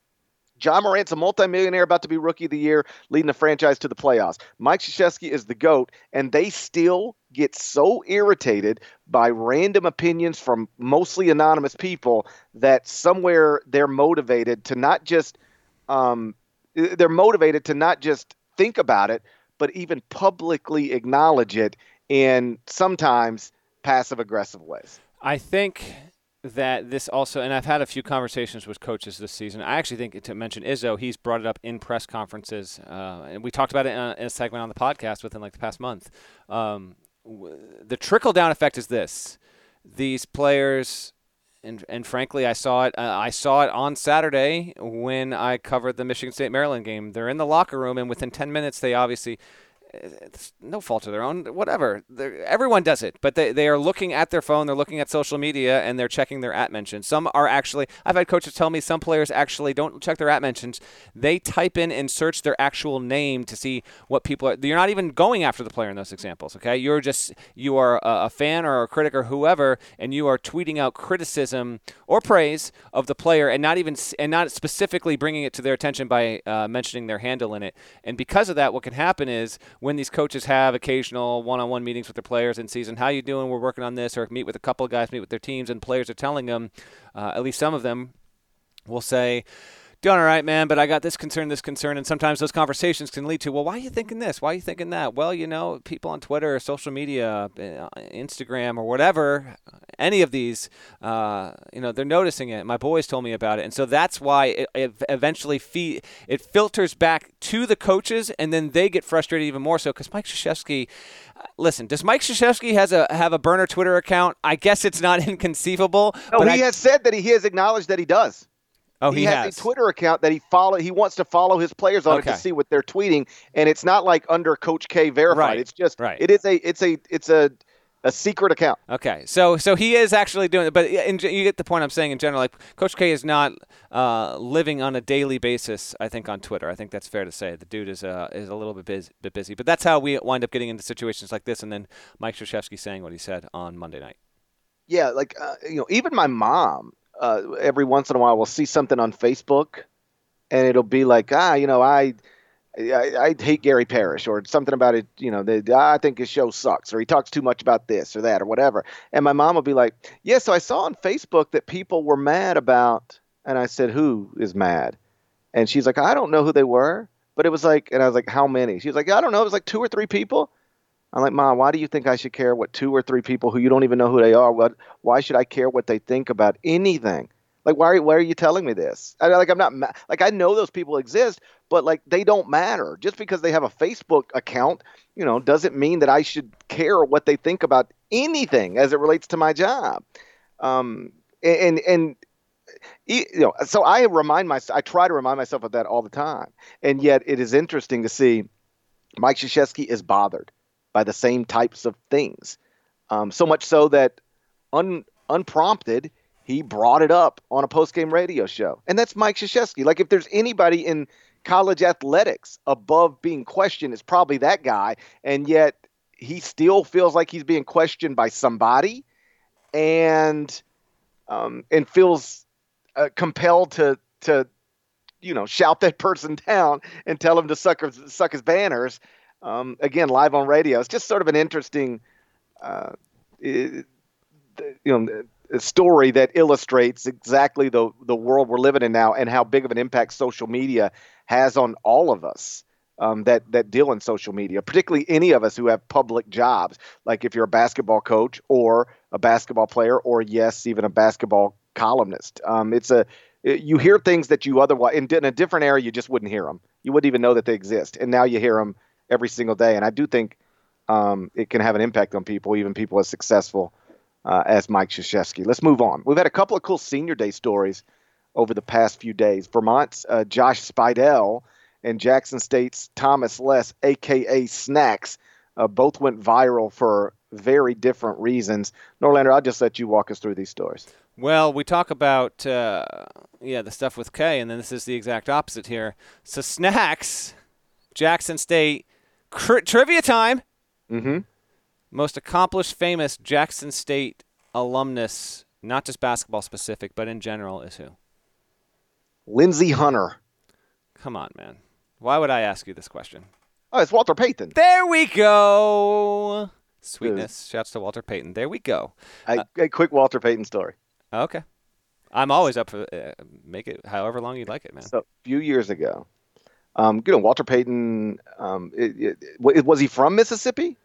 Ja Morant's a multimillionaire about to be rookie of the year, leading the franchise to the playoffs. Mike Krzyzewski is the GOAT, and they still get so irritated by random opinions from mostly anonymous people that somewhere they're motivated to not just um, they're motivated to not just think about it, but even publicly acknowledge it in sometimes passive aggressive ways. I think that this also, and I've had a few conversations with coaches this season. I actually think to mention Izzo, he's brought it up in press conferences, uh, and we talked about it in a, in a, segment on the podcast within like the past month. Um, the trickle down effect is this: these players, and and frankly, I saw it. Uh, I saw it on Saturday when I covered the Michigan State Maryland game. They're in the locker room, and within ten minutes, they obviously it's no fault of their own. Whatever. They're, everyone does it, but they, they are looking at their phone, they're looking at social media, and they're checking their at mentions. Some are actually, I've had coaches tell me some players actually don't check their at mentions. They type in and search their actual name to see what people are. You're not even going after the player in those examples, okay? You're just, you are a, a fan or a critic or whoever, and you are tweeting out criticism or praise of the player and not even, and not specifically bringing it to their attention by uh, mentioning their handle in it. And because of that, what can happen is, when these coaches have occasional one-on-one meetings with their players in season, how you doing? We're working on this, or meet with a couple of guys, meet with their teams, and players are telling them, uh, at least some of them, will say, doing all right, man, but I got this concern, this concern, and sometimes those conversations can lead to, well, why are you thinking this? Why are you thinking that? Well, you know, people on Twitter, social media, uh, Instagram, or whatever, any of these, uh, you know, they're noticing it. My boys told me about it, and so that's why it, it eventually fe- it filters back to the coaches, and then they get frustrated even more so because Mike Krzyzewski. Uh, listen, does Mike Krzyzewski has a have a burner Twitter account? I guess it's not *laughs* inconceivable. No, but he I, has said that he has acknowledged that he does. Oh, he, he has, has, a Twitter account that he follow. He wants to follow his players on Okay. it to see what they're tweeting, and it's not like under Coach K verified. Right, It's just right. it is a it's a it's a a secret account. Okay, so so he is actually doing it, but in, you get the point I'm saying in general. Like Coach K is not uh, living on a daily basis. I think on Twitter, I think that's fair to say. The dude is uh, is a little bit busy, bit busy, but that's how we wind up getting into situations like this. And then Mike Krzyzewski saying what he said on Monday night. Yeah, like uh, you know, even my mom uh, every once in a while we'll see something on Facebook, and it'll be like, ah, you know, I. I, I hate Gary Parrish or something about it, you know, they, I think his show sucks or he talks too much about this or that or whatever. And my mom will be like, Yeah, so I saw on Facebook that people were mad about. And I said, Who is mad? And she's like, I don't know who they were. But it was like, and I was like, How many? She was like, I don't know. It was like two or three people. I'm like, Mom, why do you think I should care what two or three people who you don't even know who they are? What? Why should I care what they think about anything? Like, why are, why are you telling me this? I, like, I'm not ma- like I know those people exist, but like they don't matter. Just because they have a Facebook account, you know, doesn't mean that I should care what they think about anything as it relates to my job. Um, and and you know, so I remind myself, I try to remind myself of that all the time. And yet, it is interesting to see Mike Krzyzewski is bothered by the same types of things. Um, so much so that un, unprompted, he brought it up on a post-game radio show. And that's Mike Krzyzewski. Like if there's anybody in college athletics above being questioned, it's probably that guy. And yet he still feels like he's being questioned by somebody and um, and feels uh, compelled to to you know shout that person *laughs* down and tell him to suck his, suck his banners um, again live on radio. It's just sort of an interesting, uh, you know, story that illustrates exactly the the world we're living in now and how big of an impact social media has on all of us um, that that deal in social media, particularly any of us who have public jobs. Like if you're a basketball coach or a basketball player, or yes, even a basketball columnist. Um, it's a you hear things that you otherwise in, in a different era you just wouldn't hear them. You wouldn't even know that they exist, and now you hear them every single day. And I do think um, it can have an impact on people, even people as successful uh, as Mike Krzyzewski. Let's move on. We've had a couple of cool Senior Day stories over the past few days. Vermont's uh, Josh Spidell and Jackson State's Thomas Less, aka Snacks, uh, both went viral for very different reasons. Norlander, I'll just let you walk us through these stories. Well, we talk about uh, yeah the stuff with K, and then this is the exact opposite here. So Snacks, Jackson State, cr- trivia time. Mm-hmm. Most accomplished, famous Jackson State alumnus, not just basketball specific, but in general, is who? Lindsey Hunter. Come on, man. Why would I ask you this question? Oh, it's Walter Payton. There we go. Sweetness. Shouts to Walter Payton. There we go. A, a quick Walter Payton story. Okay. I'm always up for uh, make it however long you'd like it, man. So a few years ago, um, you know, Walter Payton, um, it, it, was he from Mississippi?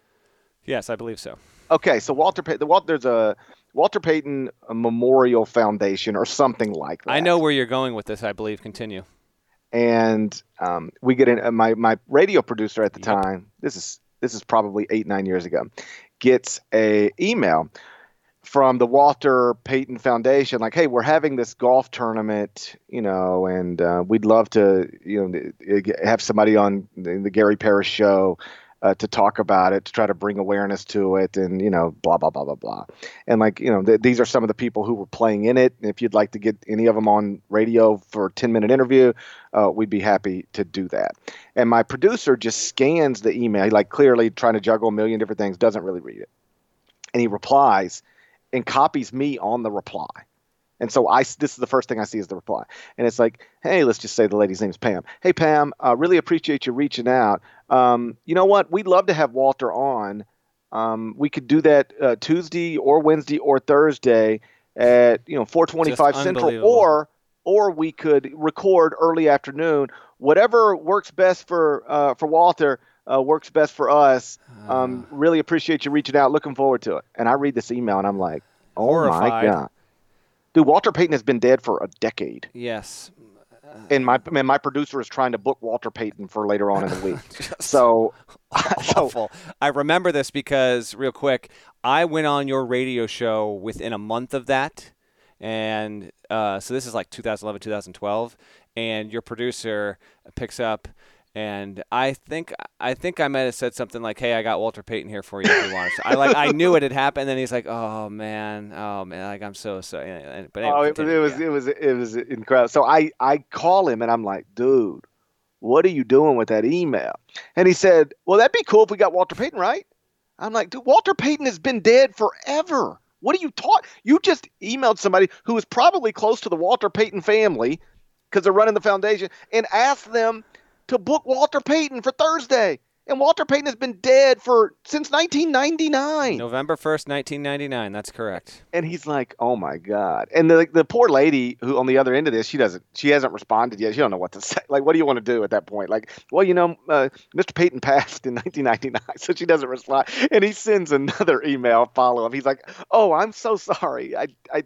Yes, I believe so. Okay, so Walter Payton, the, there's a Walter Payton Memorial Foundation or something like that. I know where you're going with this. I believe. Continue. And um, we get in. Uh, my my radio producer at the yep. time. This is this is probably eight nine years ago. Gets a email from the Walter Payton Foundation, like, hey, we're having this golf tournament, you know, and uh, we'd love to, you know, have somebody on the, Gary Parrish show uh, to talk about it, to try to bring awareness to it, and you know, blah blah blah blah blah. And like, you know, th- these are some of the people who were playing in it. If you'd like to get any of them on radio for a ten minute interview, uh, we'd be happy to do that. And my producer just scans the email, like clearly trying to juggle a million different things, doesn't really read it, and he replies and copies me on the reply. And so I this is the first thing I see is the reply, and it's like, hey, let's just say the lady's name is Pam. Hey Pam, uh, really appreciate you reaching out. Um, you know what? We'd love to have Walter on. Um, we could do that uh, Tuesday or Wednesday or Thursday at you know 4:25 Central, or or we could record early afternoon. Whatever works best for uh, for Walter uh, works best for us. Um, ah. really appreciate you reaching out. Looking forward to it. And I read this email and I'm like, oh Horrified. my god, dude, Walter Payton has been dead for a decade. Yes. And my and my producer is trying to book Walter Payton for later on in the week. *laughs* *laughs* so, awful. So, I remember this because real quick, I went on your radio show within a month of that, and uh, so this is like 2011, 2012, and your producer picks up and I think I think I might have said something like, "Hey, I got Walter Payton here for you if you want." So I like I knew it had happened. And then he's like, "Oh man, oh man, like I'm so sorry." But anyway, oh, it, it was yeah. it was it was incredible. So I I call him and I'm like, "Dude, what are you doing with that email?" And he said, "Well, that'd be cool if we got Walter Payton, right?" I'm like, "Dude, Walter Payton has been dead forever. What are you taught? You just emailed somebody who is probably close to the Walter Payton family." Because they're running the foundation, and asked them to book Walter Payton for Thursday. And Walter Payton has been dead for since 1999. November 1st, 1999. That's correct. And he's like, "Oh my god!" And the the poor lady who on the other end of this, she doesn't, she hasn't responded yet. She don't know what to say. *laughs* Like, what do you want to do at that point? Like, well, you know, uh, Mr. Payton passed in *laughs* 1999, so she doesn't respond. And he sends another *laughs* email follow up. He's like, "Oh, I'm so sorry. I I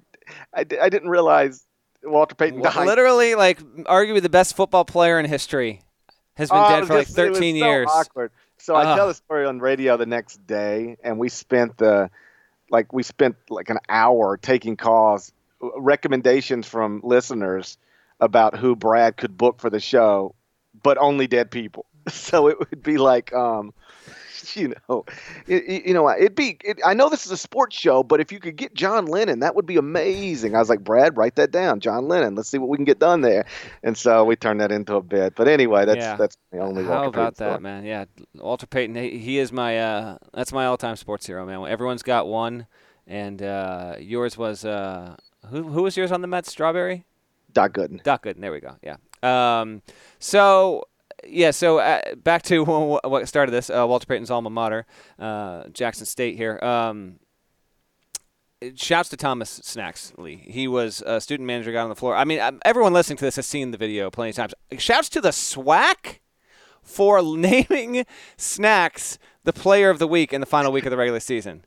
I, I didn't realize Walter Payton died." Literally, like, arguably the best football player in history has been oh, dead for like 13 years. So awkward. So I tell the story on radio the next day, and we spent the like we spent like an hour taking calls, recommendations from listeners about who Brad could book for the show, but only dead people. *laughs* So it would be like, um, *laughs* you know, it, you know, it'd be. It, I know this is a sports show, but if you could get John Lennon, that would be amazing. I was like, Brad, write that down, John Lennon. Let's see what we can get done there. And so we turned that into a bit. But anyway, that's yeah. that's the only. How Walter about Payton that, story. man? Yeah, Walter Payton. He, he is my. Uh, that's my all-time sports hero, man. Everyone's got one, and uh, yours was. Uh, who who was yours on the Mets? Strawberry. Doc Gooden. Doc Gooden. There we go. Yeah. Um, so yeah, so uh, back to *laughs* what started this, uh, Walter Payton's alma mater, uh, Jackson State here. Um, shouts to Thomas Snacks Lee. He was a student manager, got on the floor. I mean, um, everyone listening to this has seen the video plenty of times. Shouts to the SWAC for *laughs* naming Snacks the player of the week in the final week of the regular season.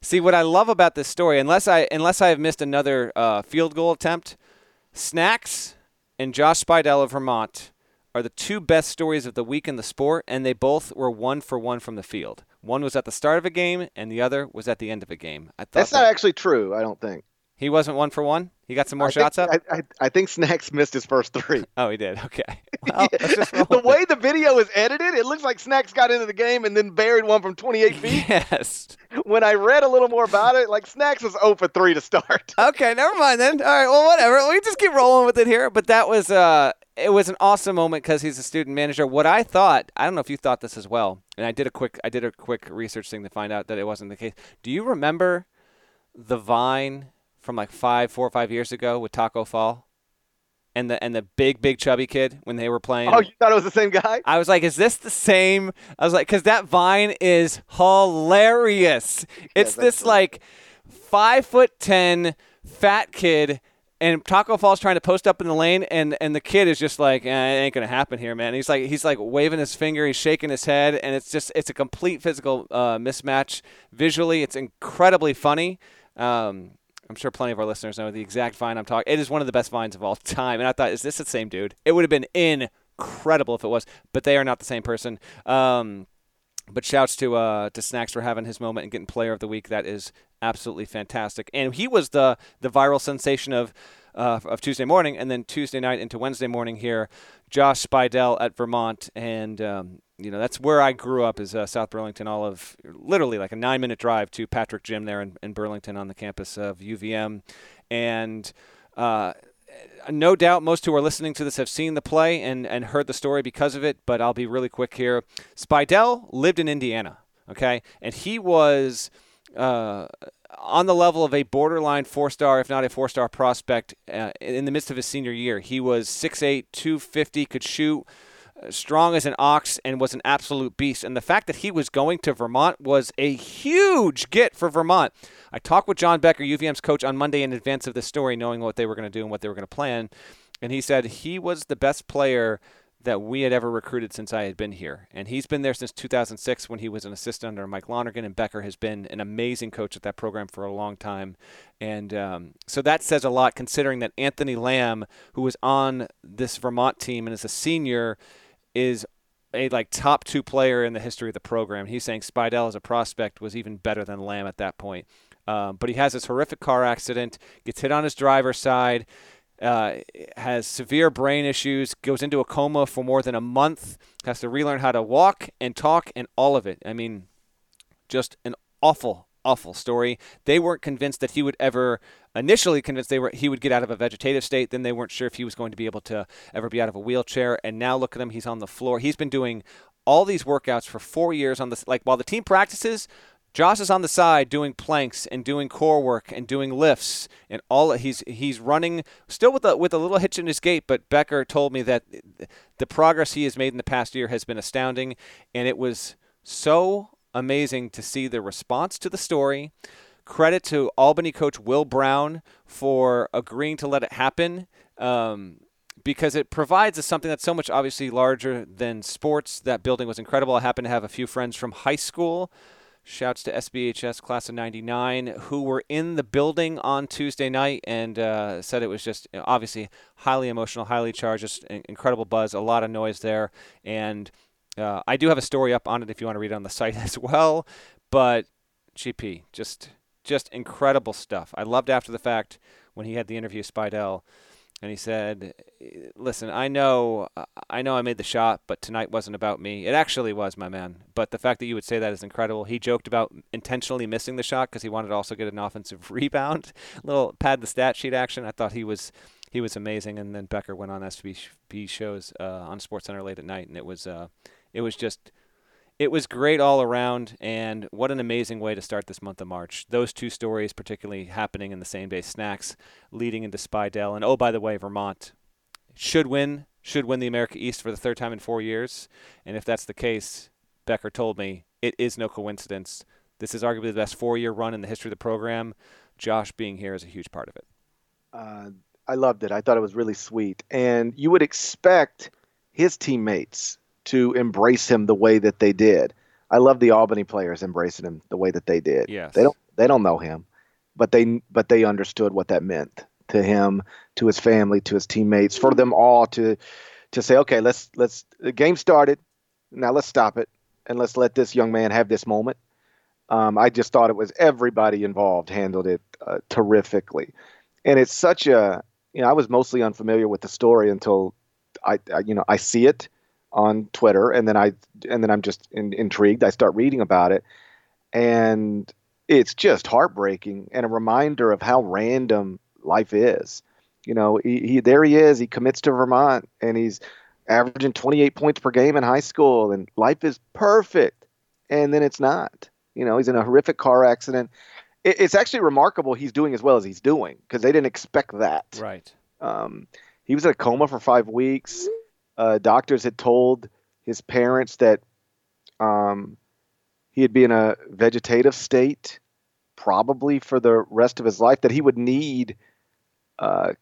See what I love about this story, unless I unless I have missed another uh, field goal attempt, Snacks and Josh Spidell of Vermont are the two best stories of the week in the sport, and they both were one for one from the field. One was at the start of a game, and the other was at the end of a game. I thought That's that not actually true. I don't think. He wasn't one for one. He got some more I shots think, up. I, I, I, think Snacks missed his first three. *laughs* oh, he did. Okay. *laughs* *laughs* Well, the way the video is edited, it looks like Snacks got into the game and then buried one from 28 feet. Yes. When I read a little more about it, like Snacks was 0 for 3 to start. Okay, never mind then. All right, well, whatever. We just keep rolling with it here. But that was uh, it was an awesome moment because he's a student manager. What I thought, I don't know if you thought this as well, and I did a quick, I did a quick research thing to find out that it wasn't the case. Do you remember the Vine from like five, four or five years ago with Taco Fall? And the and the big big chubby kid when they were playing. Oh, you thought it was the same guy? I was like, is this the same? I was like, because that vine is hilarious. It's this like five foot ten fat kid and Taco Fall's trying to post up in the lane, and and the kid is just like, eh, it ain't gonna happen here, man. he's like he's like waving his finger, he's shaking his head, and it's just it's a complete physical uh, mismatch. Visually, it's incredibly funny. Um, I'm sure plenty of our listeners know the exact vine I'm talking. It is one of the best vines of all time, and I thought, is this the same dude? It would have been incredible if it was, but they are not the same person. Um, but shouts to uh, to Snacks for having his moment and getting Player of the Week. That is absolutely fantastic. And he was the the viral sensation of uh, of Tuesday morning, and then Tuesday night into Wednesday morning here. Josh Spidell at Vermont, and um, you know that's where I grew up is uh, South Burlington. All of literally like a nine minute drive to Patrick Gym there in, in Burlington on the campus of UVM, and. Uh, no doubt most who are listening to this have seen the play and, and heard the story because of it, but I'll be really quick here. Spidell lived in Indiana, okay? And he was uh, on the level of a borderline four star, if not a four star prospect uh, in the midst of his senior year. He was 6'8, 250, could shoot, strong as an ox, and was an absolute beast. And the fact that he was going to Vermont was a huge get for Vermont. I talked with John Becker, UVM's coach, on Monday in advance of this story, knowing what they were going to do and what they were going to plan. And he said he was the best player that we had ever recruited since I had been here. And he's been there since 2006 when he was an assistant under Mike Lonergan. And Becker has been an amazing coach at that program for a long time. And um, so that says a lot considering that Anthony Lamb, who was on this Vermont team and is a senior, is a like top two player in the history of the program. He's saying Spidell as a prospect was even better than Lamb at that point. Um, but he has this horrific car accident, gets hit on his driver's side, uh, has severe brain issues, goes into a coma for more than a month, has to relearn how to walk and talk and all of it. I mean, just an awful, awful story. They weren't convinced that he would ever initially convinced they were he would get out of a vegetative state. Then they weren't sure if he was going to be able to ever be out of a wheelchair. And now look at him, he's on the floor. He's been doing all these workouts for four years on this like while the team practices Josh is on the side doing planks and doing core work and doing lifts and all. He's he's running still with a with a little hitch in his gait, but Becker told me that the progress he has made in the past year has been astounding, and it was so amazing to see the response to the story. Credit to Albany coach Will Brown for agreeing to let it happen. Um, because it provides us something that's so much obviously larger than sports. That building was incredible. I happen to have a few friends from high school Shouts to SBHS class of 99 who were in the building on Tuesday night and uh, said it was just obviously highly emotional, highly charged, just incredible buzz, a lot of noise there. And uh, I do have a story up on it if you want to read it on the site *laughs* as well. But GP, just just incredible stuff. I loved after the fact when he had the interview with Spidell and he said, "Listen, I know, I know, I made the shot, but tonight wasn't about me. It actually was, my man. But the fact that you would say that is incredible. He joked about intentionally missing the shot because he wanted to also get an offensive *laughs* rebound, A little pad the stat sheet action. I thought he was." He was amazing, and then Becker went on SB shows uh, on SportsCenter late at night, and it was uh, it was just it was great all around, and what an amazing way to start this month of March. Those two stories, particularly happening in the same day, snacks leading into Spidell, and oh, by the way, Vermont should win, should win the America East for the third time in four years, and if that's the case, Becker told me it is no coincidence. This is arguably the best four-year run in the history of the program. Josh being here is a huge part of it. Uh, I loved it. I thought it was really sweet. And you would expect his teammates to embrace him the way that they did. I love the Albany players embracing him the way that they did. Yes. They don't they don't know him, but they but they understood what that meant to him, to his family, to his teammates, for them all to to say, okay, let's let's the game started. Now let's stop it and let's let this young man have this moment. Um, I just thought it was everybody involved handled it uh, terrifically, and it's such a you know I was mostly unfamiliar with the story until I, I you know I see it on Twitter and then I and then I'm just in, intrigued. I start reading about it, and it's just heartbreaking and a reminder of how random life is. You know, he, he there he is. He commits to Vermont and he's averaging 28 points per game in high school, and life is perfect, and then it's not. You know, he's in a horrific car accident. It, it's actually remarkable he's doing as well as he's doing because they didn't expect that. Right. Um, he was in a coma for five weeks. Uh, doctors had told his parents that um, he'd be in a vegetative state probably for the rest of his life, that he would need, uh,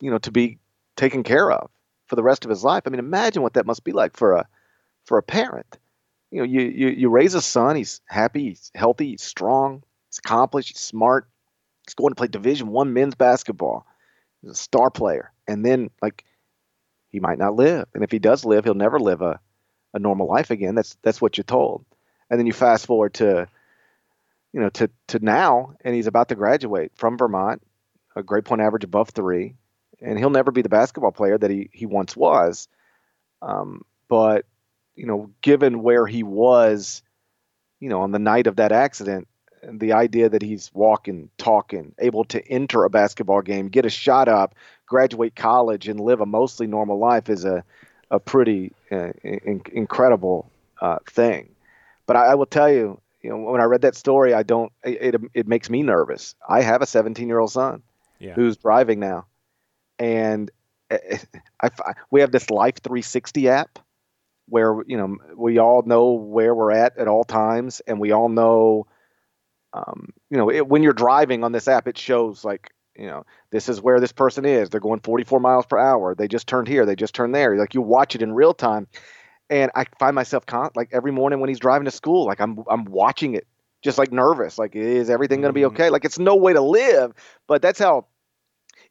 you know, to be taken care of for the rest of his life. I mean, imagine what that must be like for a for a parent. You know, you you, you raise a son. He's happy, he's healthy, he's strong, he's accomplished, he's smart. He's going to play Division One men's basketball. He's a star player, and then like he might not live, and if he does live, he'll never live a a normal life again. That's that's what you're told. And then you fast forward to you know to to now, and he's about to graduate from Vermont, a grade point average above three, and he'll never be the basketball player that he he once was. Um, but you know, given where he was, you know, on the night of that accident, the idea that he's walking, talking, able to enter a basketball game, get a shot up, graduate college, and live a mostly normal life is a a pretty uh, in- incredible uh, thing. But I, I, will tell you, you know, when I read that story, I don't. It it, it makes me nervous. I have a 17 year old son yeah. who's driving now, and I, I, we have this Life 360 app where you know we all know where we're at at all times, and we all know, um, you know, it, when you're driving on this app, it shows like you know this is where this person is. They're going 44 miles per hour. They just turned here. They just turned there. Like you watch it in real time, and I find myself con- like every morning when he's driving to school, like I'm I'm watching it, just like nervous. Like is everything going to be Mm-hmm. okay? Like it's no way to live, but that's how.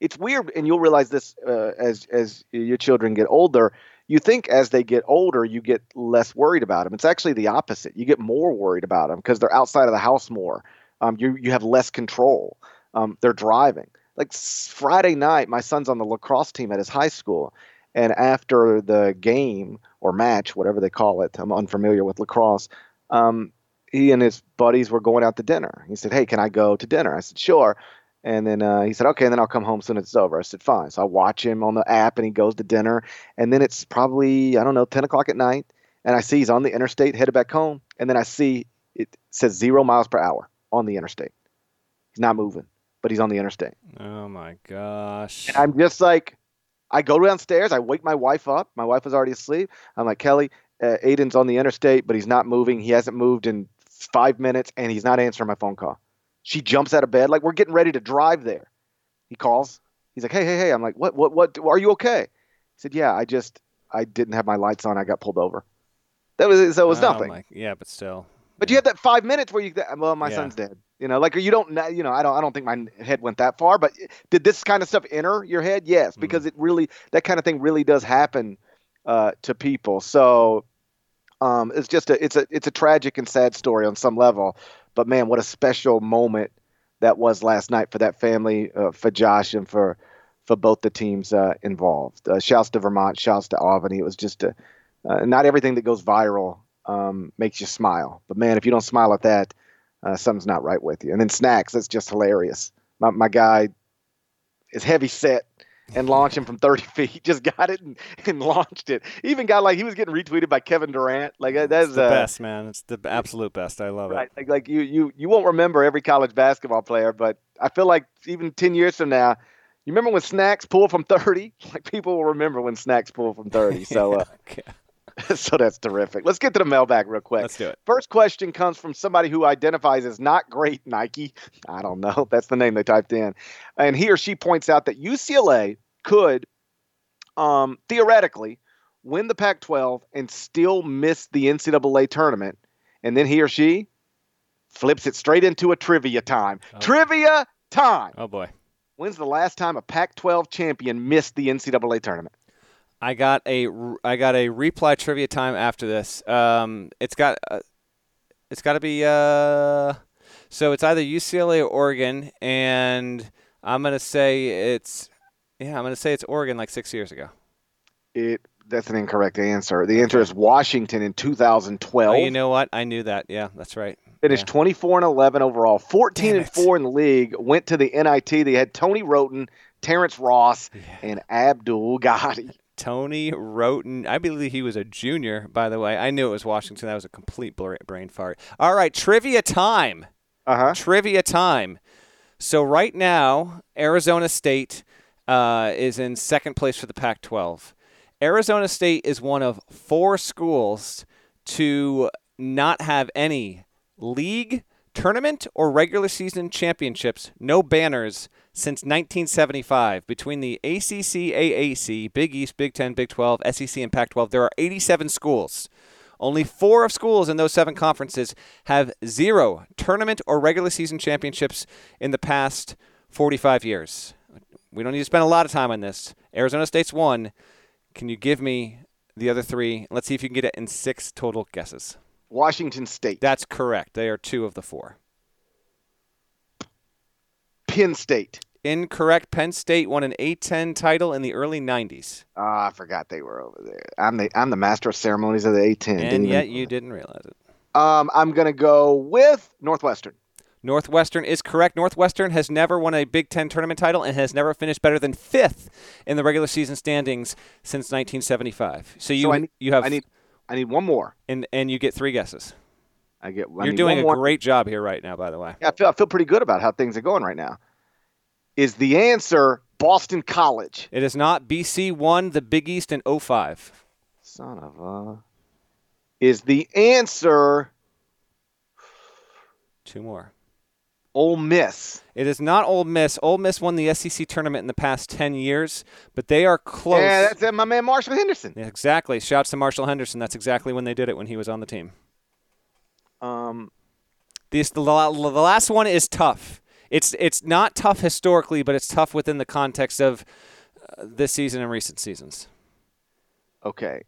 It's weird, and you'll realize this uh, as as your children get older you think as they get older you get less worried about them it's actually the opposite you get more worried about them because they're outside of the house more um, you, you have less control um, they're driving like friday night my son's on the lacrosse team at his high school and after the game or match whatever they call it i'm unfamiliar with lacrosse um, he and his buddies were going out to dinner he said hey can i go to dinner i said sure and then uh, he said, okay, and then I'll come home soon as it's over. I said, fine. So I watch him on the app and he goes to dinner. And then it's probably, I don't know, 10 o'clock at night. And I see he's on the interstate headed back home. And then I see it says zero miles per hour on the interstate. He's not moving, but he's on the interstate. Oh my gosh. And I'm just like, I go downstairs. I wake my wife up. My wife was already asleep. I'm like, Kelly, uh, Aiden's on the interstate, but he's not moving. He hasn't moved in five minutes and he's not answering my phone call. She jumps out of bed like we're getting ready to drive there. He calls. He's like, "Hey, hey, hey!" I'm like, "What? What? What? Are you okay?" He said, "Yeah, I just I didn't have my lights on. I got pulled over." That was so it was oh nothing. My, yeah, but still. But you had that five minutes where you well, my Yeah. son's dead. You know, like you don't you know I don't I don't think my head went that far. But did this kind of stuff enter your head? Yes, because it really that kind of thing really does happen uh, to people. So um, it's just a it's a it's a tragic and sad story on some level. But man, what a special moment that was last night for that family, uh, for Josh, and for for both the teams uh, involved. Uh, shouts to Vermont, shouts to Albany. It was just a uh, not everything that goes viral um, makes you smile. But man, if you don't smile at that, uh, something's not right with you. And then snacks, that's just hilarious. My my guy is heavy set and launching from 30 *laughs* feet. Just got it and, and launched it. Even got like he was getting retweeted by Kevin Durant. Like that's the uh, best, man. It's the absolute best. I love Right. it. Like like you you you won't remember every college basketball player, but I feel like even ten years from now, you remember when Snacks pulled from thirty? *laughs* Like people will remember when Snacks pulled from thirty. So *laughs* uh, Okay. *laughs* so that's terrific. Let's get to the mailbag real quick. Let's do it. First question comes from somebody who identifies as not great Nike. I don't know. *laughs* That's the name they typed in. And he or she points out that UCLA could um, theoretically win the Pac 12 and still miss the NCAA tournament. And then he or she flips it straight into a trivia time. Oh. Trivia time. Oh boy. When's the last time a Pac 12 champion missed the NCAA tournament? I got a I got a reply trivia time after this. Um, it's got uh, it's got to be uh, so it's either UCLA or Oregon, and I'm gonna say it's yeah I'm gonna say it's Oregon like six years ago. It that's an incorrect answer. The answer is Washington in 2012. Oh, you know what? I knew that. Yeah, that's right. Finished Yeah. 24 and 11 overall, 14 and 4 in the league. Went to the NIT. They had Tony Wroten, Terrence Ross, and Abdul Gaddy. Tony Wroten. I believe he was a junior, by the way. I knew it was Washington. That was a complete brain fart. All right, trivia time. Uh huh. Trivia time. So right now, Arizona State uh, is in second place for the Pac-12. Arizona State is one of four schools to not have any league, tournament, or regular season championships, no banners since 1975. Between the ACC, AAC, Big East, Big Ten, Big 12, SEC, and Pac 12, there are 87 schools. Only four of schools in those seven conferences have zero tournament or regular season championships in the past 45 years. We don't need to spend a lot of time on this. Arizona State's one. Can you give me the other three? Let's see if you can get it in six total guesses. Washington State. That's correct. They are two of the four. Penn State. Incorrect. Penn State won an A10 title in the early 90s. Ah, I forgot they were over there. I'm the I'm the master of ceremonies of the A10. Didn't And even- yet you didn't realize it. Um, I'm gonna go with Northwestern. Northwestern is correct. Northwestern has never won a Big Ten tournament title and has never finished better than fifth in the regular season standings since 1975. So you So need- you have I need I need one more. and and you get three guesses. I get. I You're doing one a more. great job here right now, by the way. Yeah, I feel I feel pretty good about how things are going right now. Is the answer Boston College? It is not BC won the Big East in 05. Son of a. Is the answer Two more. Ole Miss? It is not Ole Miss. Ole Miss won the SEC tournament in the past 10 years, but they are close. Yeah, that's uh, my man Marshall Henderson. Yeah, exactly. Shouts to Marshall Henderson. That's exactly when they did it when he was on the team. Um, This the, the last one is tough. It's it's not tough historically, but it's tough within the context of uh, this season and recent seasons. okay.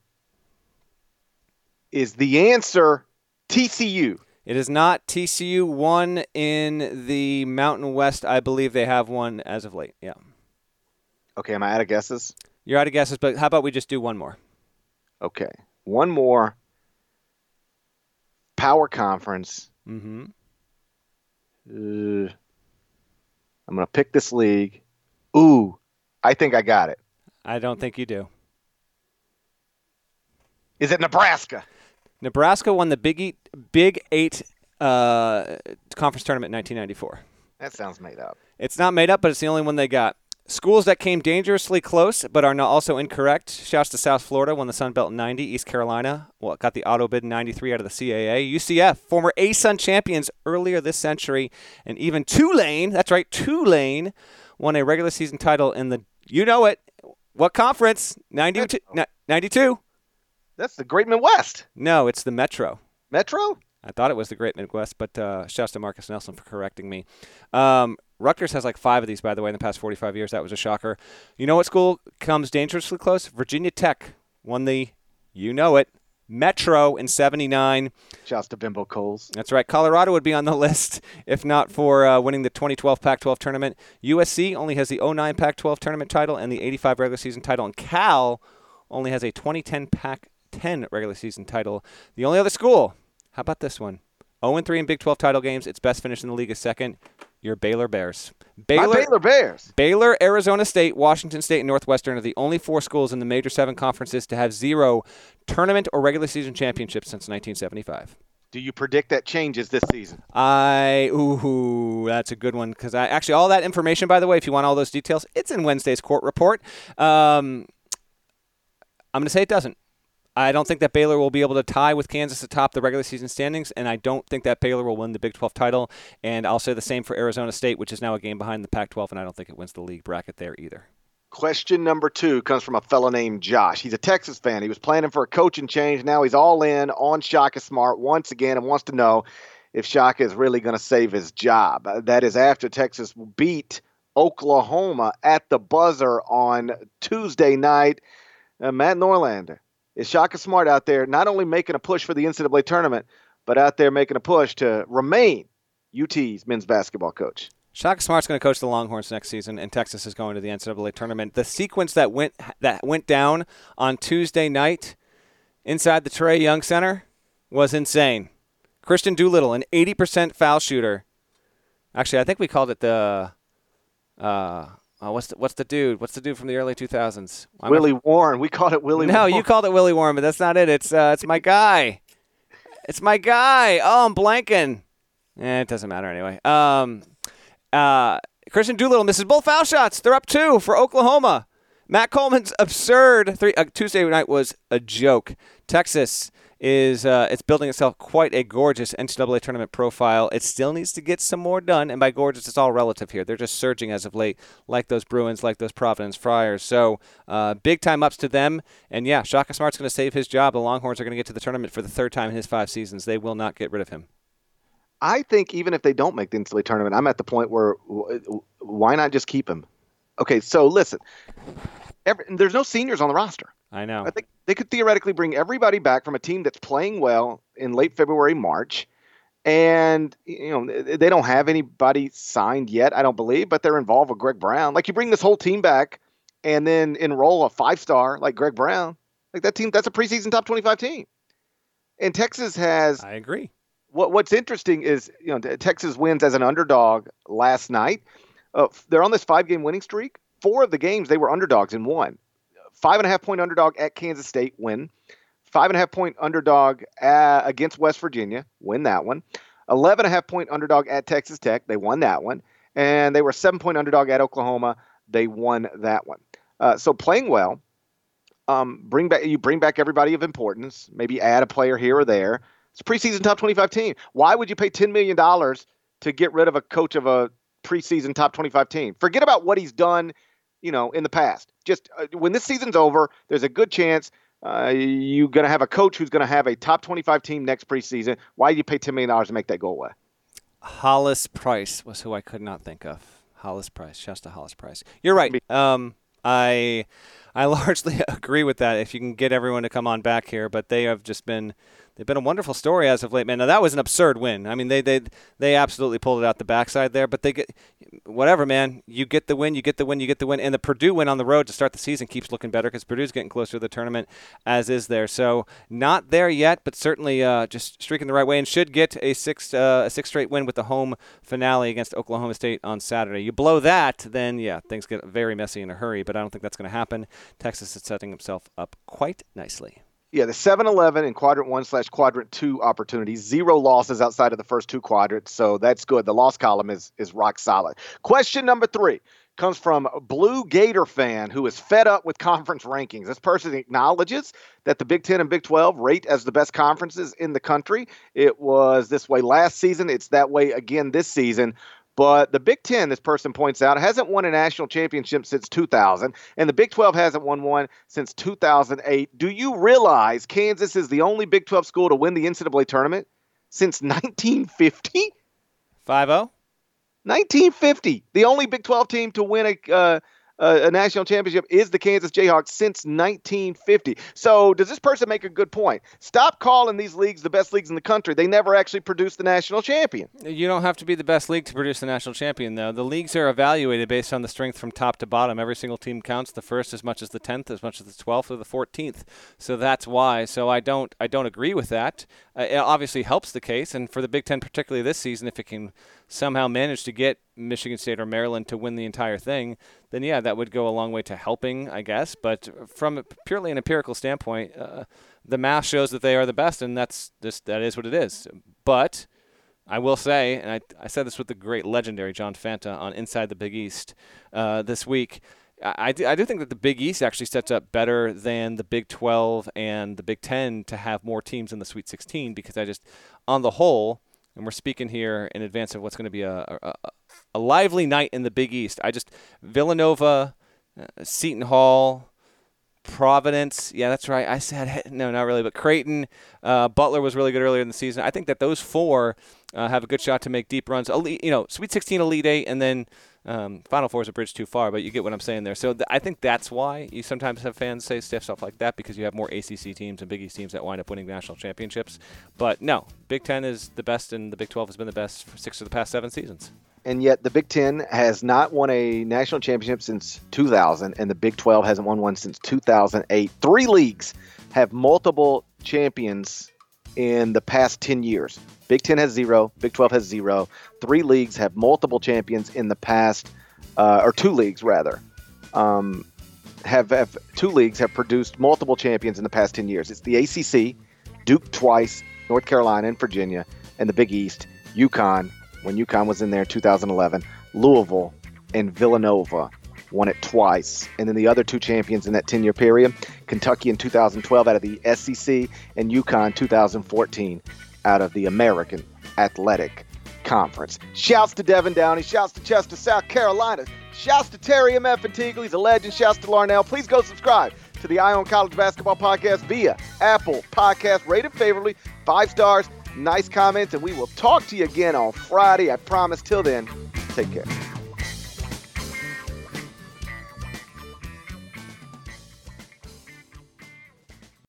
Is the answer TCU? It is not TCU won in the Mountain West. I believe they have one as of late. Yeah, Okay, am I out of guesses? you're out of guesses, but how about we just do one more? Okay, one more. Power conference. Mm-hmm. Uh, I'm gonna pick this league. Ooh, I think I got it. I don't think you do. Is it Nebraska? Nebraska won the Big Eight, Big Eight uh, conference tournament in 1994. That sounds made up. It's not made up, but it's the only one they got. Schools that came dangerously close but are not also incorrect. Shouts to South Florida, won the Sun Belt in 90. East Carolina well, got the auto bid in 93 out of the CAA. UCF, former A-Sun champions earlier this century. And even Tulane, that's right, Tulane, won a regular season title in the, you know it, what conference? 92. 92? That's the Great Midwest. No, it's the Metro. Metro? I thought it was the Great Midwest, but uh, shouts to Marcus Nelson for correcting me. Um, Rutgers has like five of these, by the way, in the past 45 years. That was a shocker. You know what school comes dangerously close? Virginia Tech won the, you know it, Metro in 79. Shouts to Bimbo Coles. That's right. Colorado would be on the *laughs* list if not for uh, winning the 2012 Pac 12 tournament. USC only has the 09 Pac 12 tournament title and the 85 regular season title. And Cal only has a 2010 Pac 10 regular season title. The only other school, how about this one? 0 3 in Big 12 title games. Its best finish in the league is second. Your Baylor Bears. My Baylor, Baylor Bears. Baylor, Arizona State, Washington State, and Northwestern are the only four schools in the major seven conferences to have zero tournament or regular season championships since 1975. Do you predict that changes this season? I ooh, that's a good one because I actually all that information, by the way, if you want all those details, it's in Wednesday's court report. Um, I'm going to say it doesn't. I don't think that Baylor will be able to tie with Kansas atop the regular season standings, and I don't think that Baylor will win the Big 12 title. And I'll say the same for Arizona State, which is now a game behind the Pac 12, and I don't think it wins the league bracket there either. Question number two comes from a fellow named Josh. He's a Texas fan. He was planning for a coaching change. Now he's all in on Shaka Smart once again and wants to know if Shaka is really going to save his job. That is after Texas beat Oklahoma at the buzzer on Tuesday night. Uh, Matt Norlander, is Shaka Smart out there not only making a push for the NCAA tournament, but out there making a push to remain UT's men's basketball coach? Shaka Smart's going to coach the Longhorns next season, and Texas is going to the NCAA tournament. The sequence that went that went down on Tuesday night inside the Trae Young Center was insane. Kristian Doolittle, an 80% foul shooter. Actually, I think we called it the. Uh, oh, what's the, what's the dude? What's the dude from the early 2000s? I'm Willie a, Warren. We called it Willie. No, Warren. you called it Willie Warren, but that's not it. It's uh, it's my guy. It's my guy. Oh, I'm blanking. Eh, it doesn't matter anyway. Um, uh, Kristian Doolittle misses both foul shots. They're up two for Oklahoma. Matt Coleman's absurd three uh, Tuesday night was a joke. Texas is uh, it's building itself quite a gorgeous NCAA tournament profile. It still needs to get some more done, and by gorgeous, it's all relative here. They're just surging as of late, like those Bruins, like those Providence Friars. So uh, big time ups to them. And yeah, Shaka Smart's going to save his job. The Longhorns are going to get to the tournament for the third time in his five seasons. They will not get rid of him. I think even if they don't make the NCAA tournament, I'm at the point where why not just keep him? Okay, so listen, every, there's no seniors on the roster. I know. I think they could theoretically bring everybody back from a team that's playing well in late February, March, and you know they don't have anybody signed yet. I don't believe, but they're involved with Greg Brown. Like you bring this whole team back and then enroll a five star like Greg Brown. Like that team, that's a preseason top 25 team. And Texas has. I agree what, what's interesting is you know Texas wins as an underdog last night. Uh, they're on this five game winning streak. Four of the games they were underdogs in one. Five and a half point underdog at Kansas State win. Five and a half point underdog at, against West Virginia win that one. Eleven and a half point underdog at Texas Tech they won that one. And they were seven point underdog at Oklahoma they won that one. Uh, so playing well. Um, bring back you bring back everybody of importance. Maybe add a player here or there. It's preseason top 25 team. Why would you pay $10 million to get rid of a coach of a preseason top 25 team? Forget about what he's done, you know, in the past. Just uh, when this season's over, there's a good chance uh, you're going to have a coach who's going to have a top 25 team next preseason. Why do you pay $10 million to make that go away? Hollis Price was who I could not think of. Hollis Price, Shasta Hollis Price. You're right. Um, I I *laughs* largely *laughs* agree with that. If you can get everyone to come on back here, but they have just been they've been a wonderful story as of late, man. Now that was an absurd win. I mean, they they they absolutely pulled it out the backside there. But they get whatever, man. You get the win, you get the win, you get the win, and the Purdue win on the road to start the season keeps looking better because Purdue's getting closer to the tournament, as is there. So not there yet, but certainly uh, just streaking the right way and should get a six uh, a six straight win with the home finale against Oklahoma State on Saturday. You blow that, then yeah, things get very messy in a hurry. But I don't think that's going to happen. Texas is setting himself up quite nicely. Yeah, the 7 Eleven in quadrant one slash quadrant two opportunities, zero losses outside of the first two quadrants. So that's good. The loss column is, is rock solid. Question number three comes from Blue Gator fan who is fed up with conference rankings. This person acknowledges that the Big Ten and Big 12 rate as the best conferences in the country. It was this way last season, it's that way again this season. But the Big Ten, this person points out, hasn't won a national championship since 2000, and the Big 12 hasn't won one since 2008. Do you realize Kansas is the only Big 12 school to win the NCAA tournament since 1950? 5 0? 1950. The only Big 12 team to win a. Uh, uh, a national championship is the Kansas Jayhawks since 1950. So, does this person make a good point? Stop calling these leagues the best leagues in the country. They never actually produced the national champion. You don't have to be the best league to produce the national champion, though. The leagues are evaluated based on the strength from top to bottom. Every single team counts. The first as much as the tenth, as much as the twelfth or the fourteenth. So that's why. So I don't. I don't agree with that. Uh, it obviously helps the case, and for the Big Ten, particularly this season, if it can somehow manage to get Michigan State or Maryland to win the entire thing, then yeah, that would go a long way to helping, I guess. But from purely an empirical standpoint, uh, the math shows that they are the best, and that's just that is what it is. But I will say, and I, I said this with the great legendary John Fanta on Inside the Big East uh, this week. I, I do think that the Big East actually sets up better than the Big 12 and the Big 10 to have more teams in the Sweet 16 because I just, on the whole, and we're speaking here in advance of what's going to be a, a, a, lively night in the Big East. I just, Villanova, uh, Seton Hall, Providence. Yeah, that's right. I said no, not really, but Creighton, uh, Butler was really good earlier in the season. I think that those four uh, have a good shot to make deep runs. Elite, you know, Sweet 16, Elite Eight, and then um, Final Four is a bridge too far. But you get what I'm saying there. So th- I think that's why you sometimes have fans say stiff stuff like that because you have more ACC teams and Big East teams that wind up winning national championships. But no, Big Ten is the best, and the Big 12 has been the best for six of the past seven seasons and yet the Big Ten has not won a national championship since 2000, and the Big 12 hasn't won one since 2008. Three leagues have multiple champions in the past 10 years. Big 10 has zero, Big 12 has zero. Three leagues have multiple champions in the past, uh, or two leagues rather, um, have, have two leagues have produced multiple champions in the past 10 years. It's the ACC, Duke twice, North Carolina and Virginia, and the Big East, UConn, when UConn was in there 2011. Louisville and Villanova won it twice. And then the other two champions in that 10 year period Kentucky in 2012 out of the SEC, and UConn 2014 out of the American Athletic Conference. Shouts to Devin Downey. Shouts to Chester, South Carolina. Shouts to Terry M. F. Teagle. He's a legend. Shouts to Larnell. Please go subscribe to the Eye on College Basketball Podcast via Apple Podcast. Rated favorably, five stars nice comments, and we will talk to you again on Friday. I promise. Till then, take care.